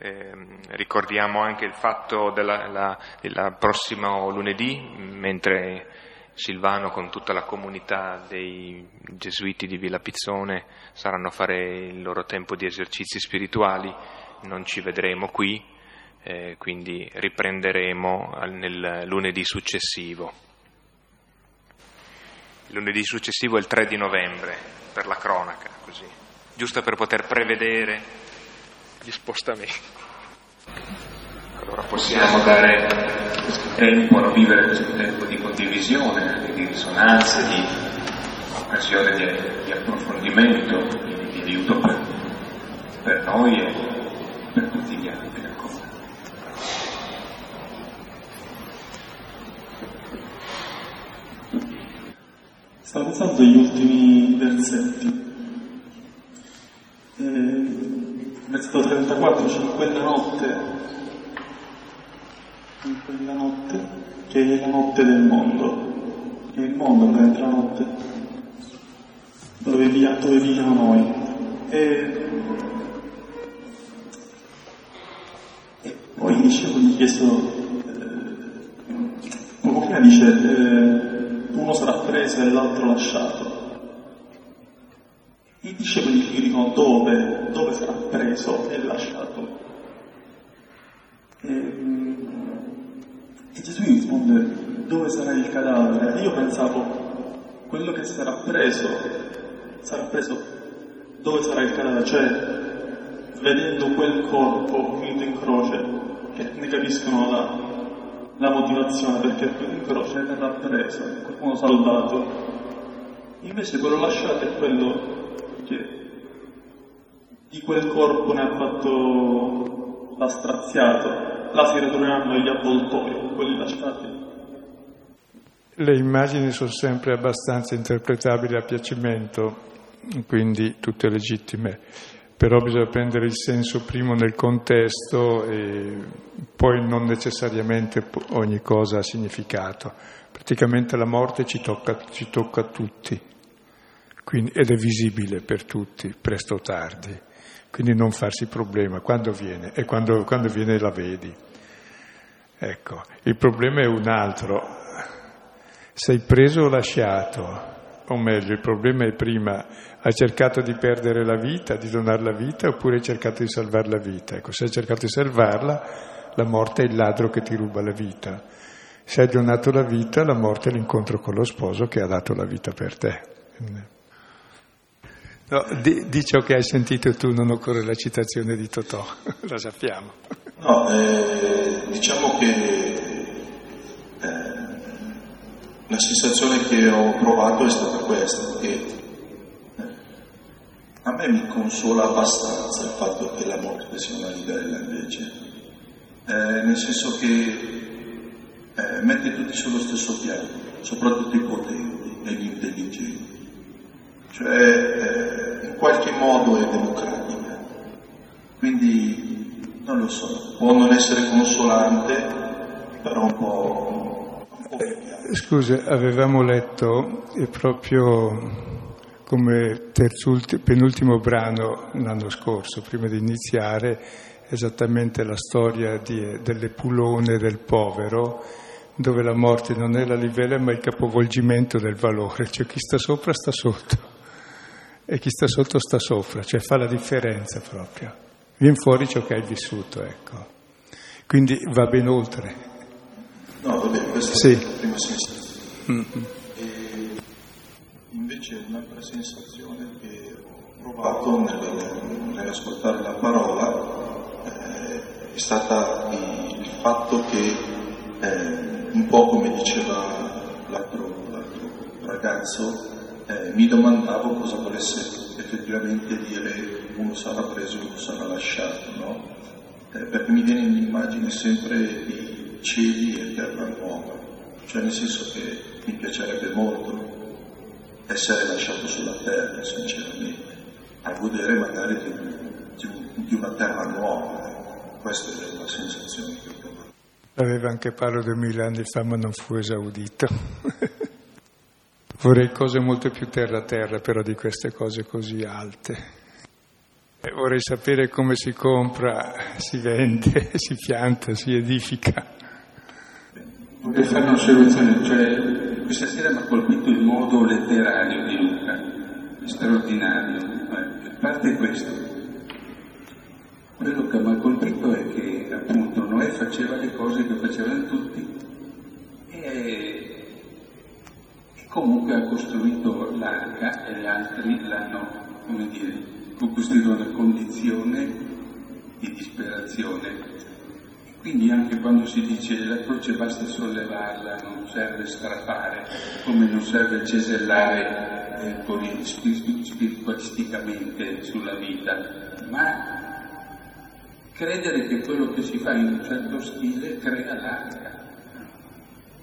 eh, ricordiamo anche il fatto del prossimo lunedì, mentre Silvano con tutta la comunità dei gesuiti di Villa Pizzone saranno a fare il loro tempo di esercizi spirituali, non ci vedremo qui, eh, quindi riprenderemo nel lunedì successivo. Il lunedì successivo è il 3 di novembre, per la cronaca, così, giusto per poter prevedere gli spostamenti. Allora possiamo dare tempo a vivere questo tempo di condivisione, di risonanza, di occasione di, di approfondimento, di, di aiuto per, per, noi e per tutti gli altri ancora. Stavo pensando agli ultimi versetti. Eh, versetto 34 dice in quella notte, in quella notte, che è la notte del mondo, è il mondo ovviamente la notte, dove, dove viviamo noi. E, e poi i discepoli chiesto, eh, poco prima dice, eh, uno sarà preso e l'altro lasciato. I discepoli gli dicono dove, dove sarà preso e lasciato. E, e Gesù gli risponde dove sarà il cadavere? E io pensavo quello che sarà preso, sarà preso dove sarà il cadavere, cioè vedendo quel corpo finito in croce, che ne capiscono la, la motivazione perché quello in croce verrà preso, qualcuno salvato. Invece quello lasciato è quello che di quel corpo ne ha fatto l'ha straziato, là si ritroveranno gli avvoltoi, quelli lasciati. Le immagini sono sempre abbastanza interpretabili a piacimento, quindi tutte legittime, però bisogna prendere il senso primo nel contesto e poi non necessariamente ogni cosa ha significato. Praticamente la morte ci tocca, ci tocca a tutti quindi, ed è visibile per tutti, presto o tardi. Quindi non farsi problema quando viene e quando, quando viene la vedi. Ecco, il problema è un altro. Sei preso o lasciato? O meglio, il problema è prima, hai cercato di perdere la vita, di donare la vita, oppure hai cercato di salvare la vita? Ecco, se hai cercato di salvarla, la morte è il ladro che ti ruba la vita. Se hai donato la vita, la morte è l'incontro con lo sposo che ha dato la vita per te. No, di, di, ciò che hai sentito tu non occorre la citazione di Totò, la sappiamo. No, eh, diciamo che eh, la sensazione che ho provato è stata questa, che eh, a me mi consola abbastanza il fatto che la morte sia una libella invece, eh, nel senso che eh, mette tutti sullo stesso piano, soprattutto i potenti e gli intelligenti cioè eh, in qualche modo è democratica. Quindi non lo so, può non essere consolante, però un po'. Eh, Scusa, avevamo letto proprio come penultimo brano l'anno scorso, prima di iniziare, esattamente la storia di, dell'epulone del povero, dove la morte non è la livella ma il capovolgimento del valore, cioè chi sta sopra sta sotto e chi sta sotto sta sopra, cioè fa la differenza proprio. Viene fuori ciò che hai vissuto, ecco. Quindi va ben oltre. No, va bene, questa sì. è la prima sensazione. Mm-hmm. E invece un'altra sensazione che ho provato nel, nell'ascoltare la parola eh, è stata il, il fatto che eh, un po' come diceva l'altro, l'altro ragazzo, eh, mi domandavo cosa volesse effettivamente dire uno sarà preso, uno sarà lasciato, no? Eh, perché mi viene l'immagine sempre di cieli e terra nuova, cioè nel senso che mi piacerebbe molto essere lasciato sulla terra, sinceramente, a godere magari di, di, di una terra nuova. Questa è la sensazione che ho provato. L'aveva anche Paolo duemila anni fa, ma non fu esaudito. Vorrei cose molto più terra a terra, però di queste cose così alte. E vorrei sapere come si compra, si vende, si pianta, si edifica. Vorrei fare un'osservazione, cioè questa sera mi ha colpito il modo letterario di Luca, straordinario. A parte questo, quello che mi ha colpito è che appunto Noè faceva le cose che facevano tutti e comunque ha costruito l'arca e gli altri l'hanno, come dire, costruito una condizione di disperazione. Quindi anche quando si dice la croce basta sollevarla, non serve strafare, come non serve cesellare eh, spiritualisticamente sulla vita, ma credere che quello che si fa in un certo stile crea l'arca,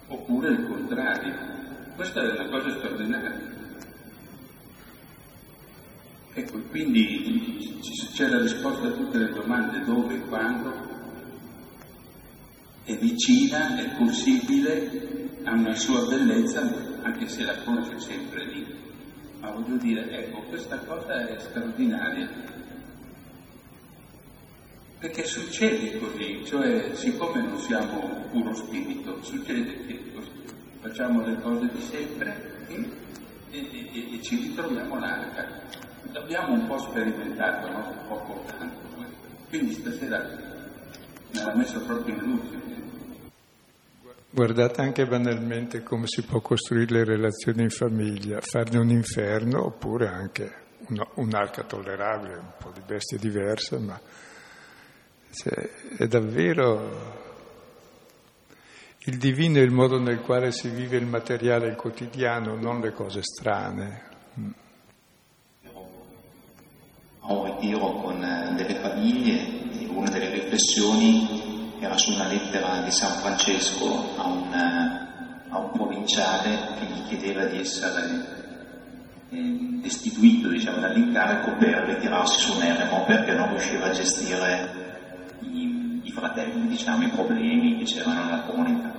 oppure il contrario. Questa è una cosa straordinaria. Ecco, quindi c'è la risposta a tutte le domande dove, quando, è vicina, è possibile, ha una sua bellezza, anche se la è sempre lì. Ma voglio dire, ecco, questa cosa è straordinaria. Perché succede così, cioè siccome non siamo puro spirito, succede che facciamo le cose di sempre e, e, e, e ci ritroviamo l'arca. L'abbiamo un po' sperimentato, no? poco tanto. Quindi stasera me l'ha messo proprio in luce. Guardate anche banalmente come si può costruire le relazioni in famiglia, farne un inferno oppure anche una, un'arca tollerabile, un po' di bestia diversa, ma cioè, è davvero il divino è il modo nel quale si vive il materiale il quotidiano, non le cose strane. Ho un ritiro con delle famiglie e una delle riflessioni era su una lettera di San Francesco a un, a un provinciale che gli chiedeva di essere eh, destituito diciamo, dall'incarico per ritirarsi su un eremo perché non riusciva a gestire i fratelli, diciamo, i problemi che c'erano nella comunità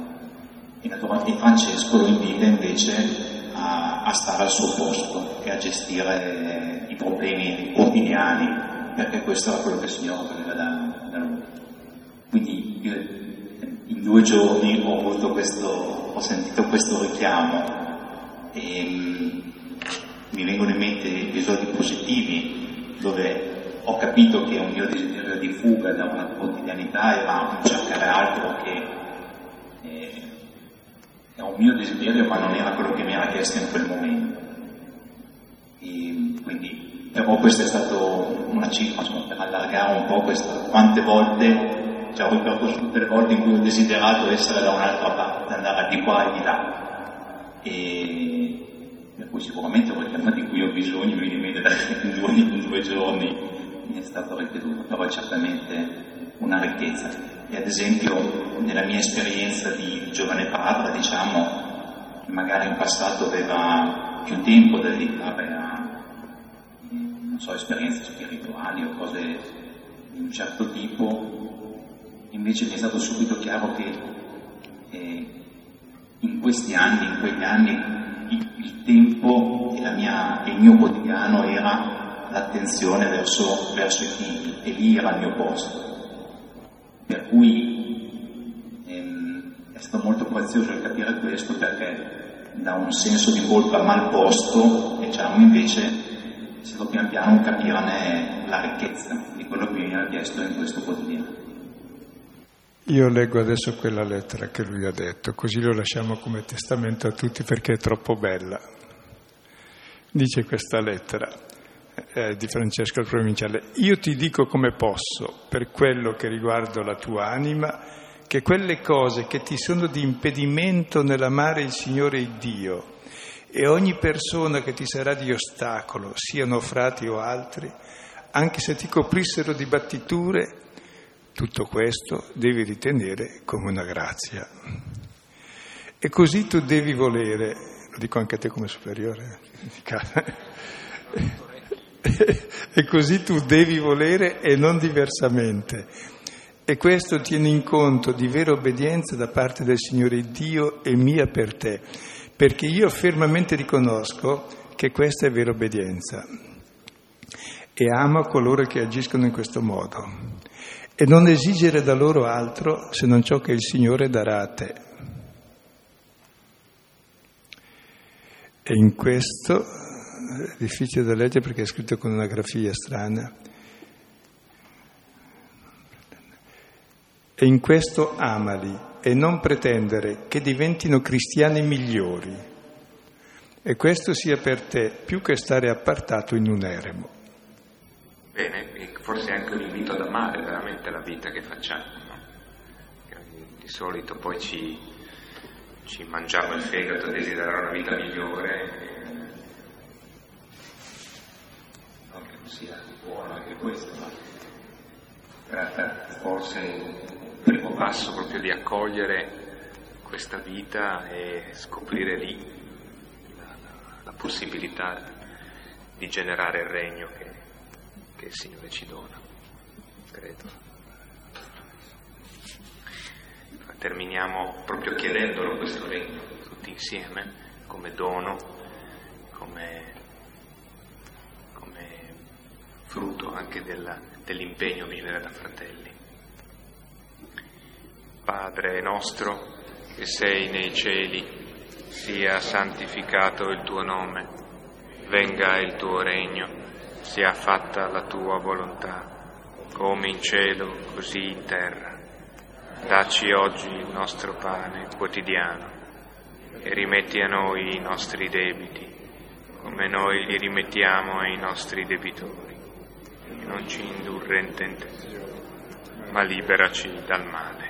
e naturalmente Francesco lo invita invece a, a, stare al suo posto e a gestire i problemi quotidiani, perché questo era quello che il Signore voleva da, da lui. Quindi io in due giorni ho, questo, ho sentito questo richiamo e mh, mi vengono in mente episodi positivi dove ho capito che un mio desiderio di fuga da una quotidianità era un cercare altro che è un mio desiderio, ma non era quello che mi era chiesto in quel momento. E quindi, però questo è stato una cifra, per allargare un po' questo, quante volte, cioè ho ripercorso tutte le volte in cui ho desiderato essere da un'altra parte, andare di qua e di là. E per cui sicuramente quel tema di cui ho bisogno mi rimede in due, in due giorni è stato ripetuto, però certamente una ricchezza. E ad esempio nella mia esperienza di giovane padre, diciamo, che magari in passato aveva più tempo da dedicare a, non so, esperienze spirituali o cose di un certo tipo, invece mi è stato subito chiaro che eh, in questi anni, in quegli anni, il, il tempo e, mia, il mio quotidiano era l'attenzione verso, verso i figli e lì era il mio posto per cui ehm, è stato molto prezioso il capire questo perché da un senso di colpa mal posto, diciamo invece, è stato pian piano capirne la ricchezza di quello che mi ha chiesto in questo quotidiano. Io leggo adesso quella lettera che lui ha detto, così lo lasciamo come testamento a tutti perché è troppo bella. Dice questa lettera, eh, di Francesco il provinciale, io ti dico come posso, per quello che riguarda la tua anima, che quelle cose che ti sono di impedimento nell'amare il Signore il Dio e ogni persona che ti sarà di ostacolo, siano frati o altri, anche se ti coprissero di battiture, tutto questo devi ritenere come una grazia. E così tu devi volere, lo dico anche a te come superiore, e così tu devi volere e non diversamente. E questo tiene in conto di vera obbedienza da parte del Signore Dio e mia per te, perché io fermamente riconosco che questa è vera obbedienza e amo coloro che agiscono in questo modo e non esigere da loro altro se non ciò che il Signore darà a te. E in questo, è difficile da leggere perché è scritto con una grafia strana, e in questo amali e non pretendere che diventino cristiani migliori e questo sia per te più che stare appartato in un eremo. Bene, forse anche un invito ad amare veramente la vita che facciamo. No? Di solito poi ci, ci mangiamo il fegato a desiderare una vita migliore. Non che non sia buono anche questo, ma tratta forse primo passo proprio di accogliere questa vita e scoprire lì la, la, possibilità di generare il regno che, che il Signore ci dona, credo. Terminiamo proprio chiedendolo questo regno, tutti insieme, come dono, come frutto anche della, dell'impegno a vivere da fratelli. Padre nostro che sei nei cieli, sia santificato il tuo nome, venga il tuo regno, sia fatta la tua volontà, come in cielo, così in terra. Dacci oggi il nostro pane quotidiano e rimetti a noi i nostri debiti, come noi li rimettiamo ai nostri debitori. Non ci indurre in tentazione, ma liberaci dal male.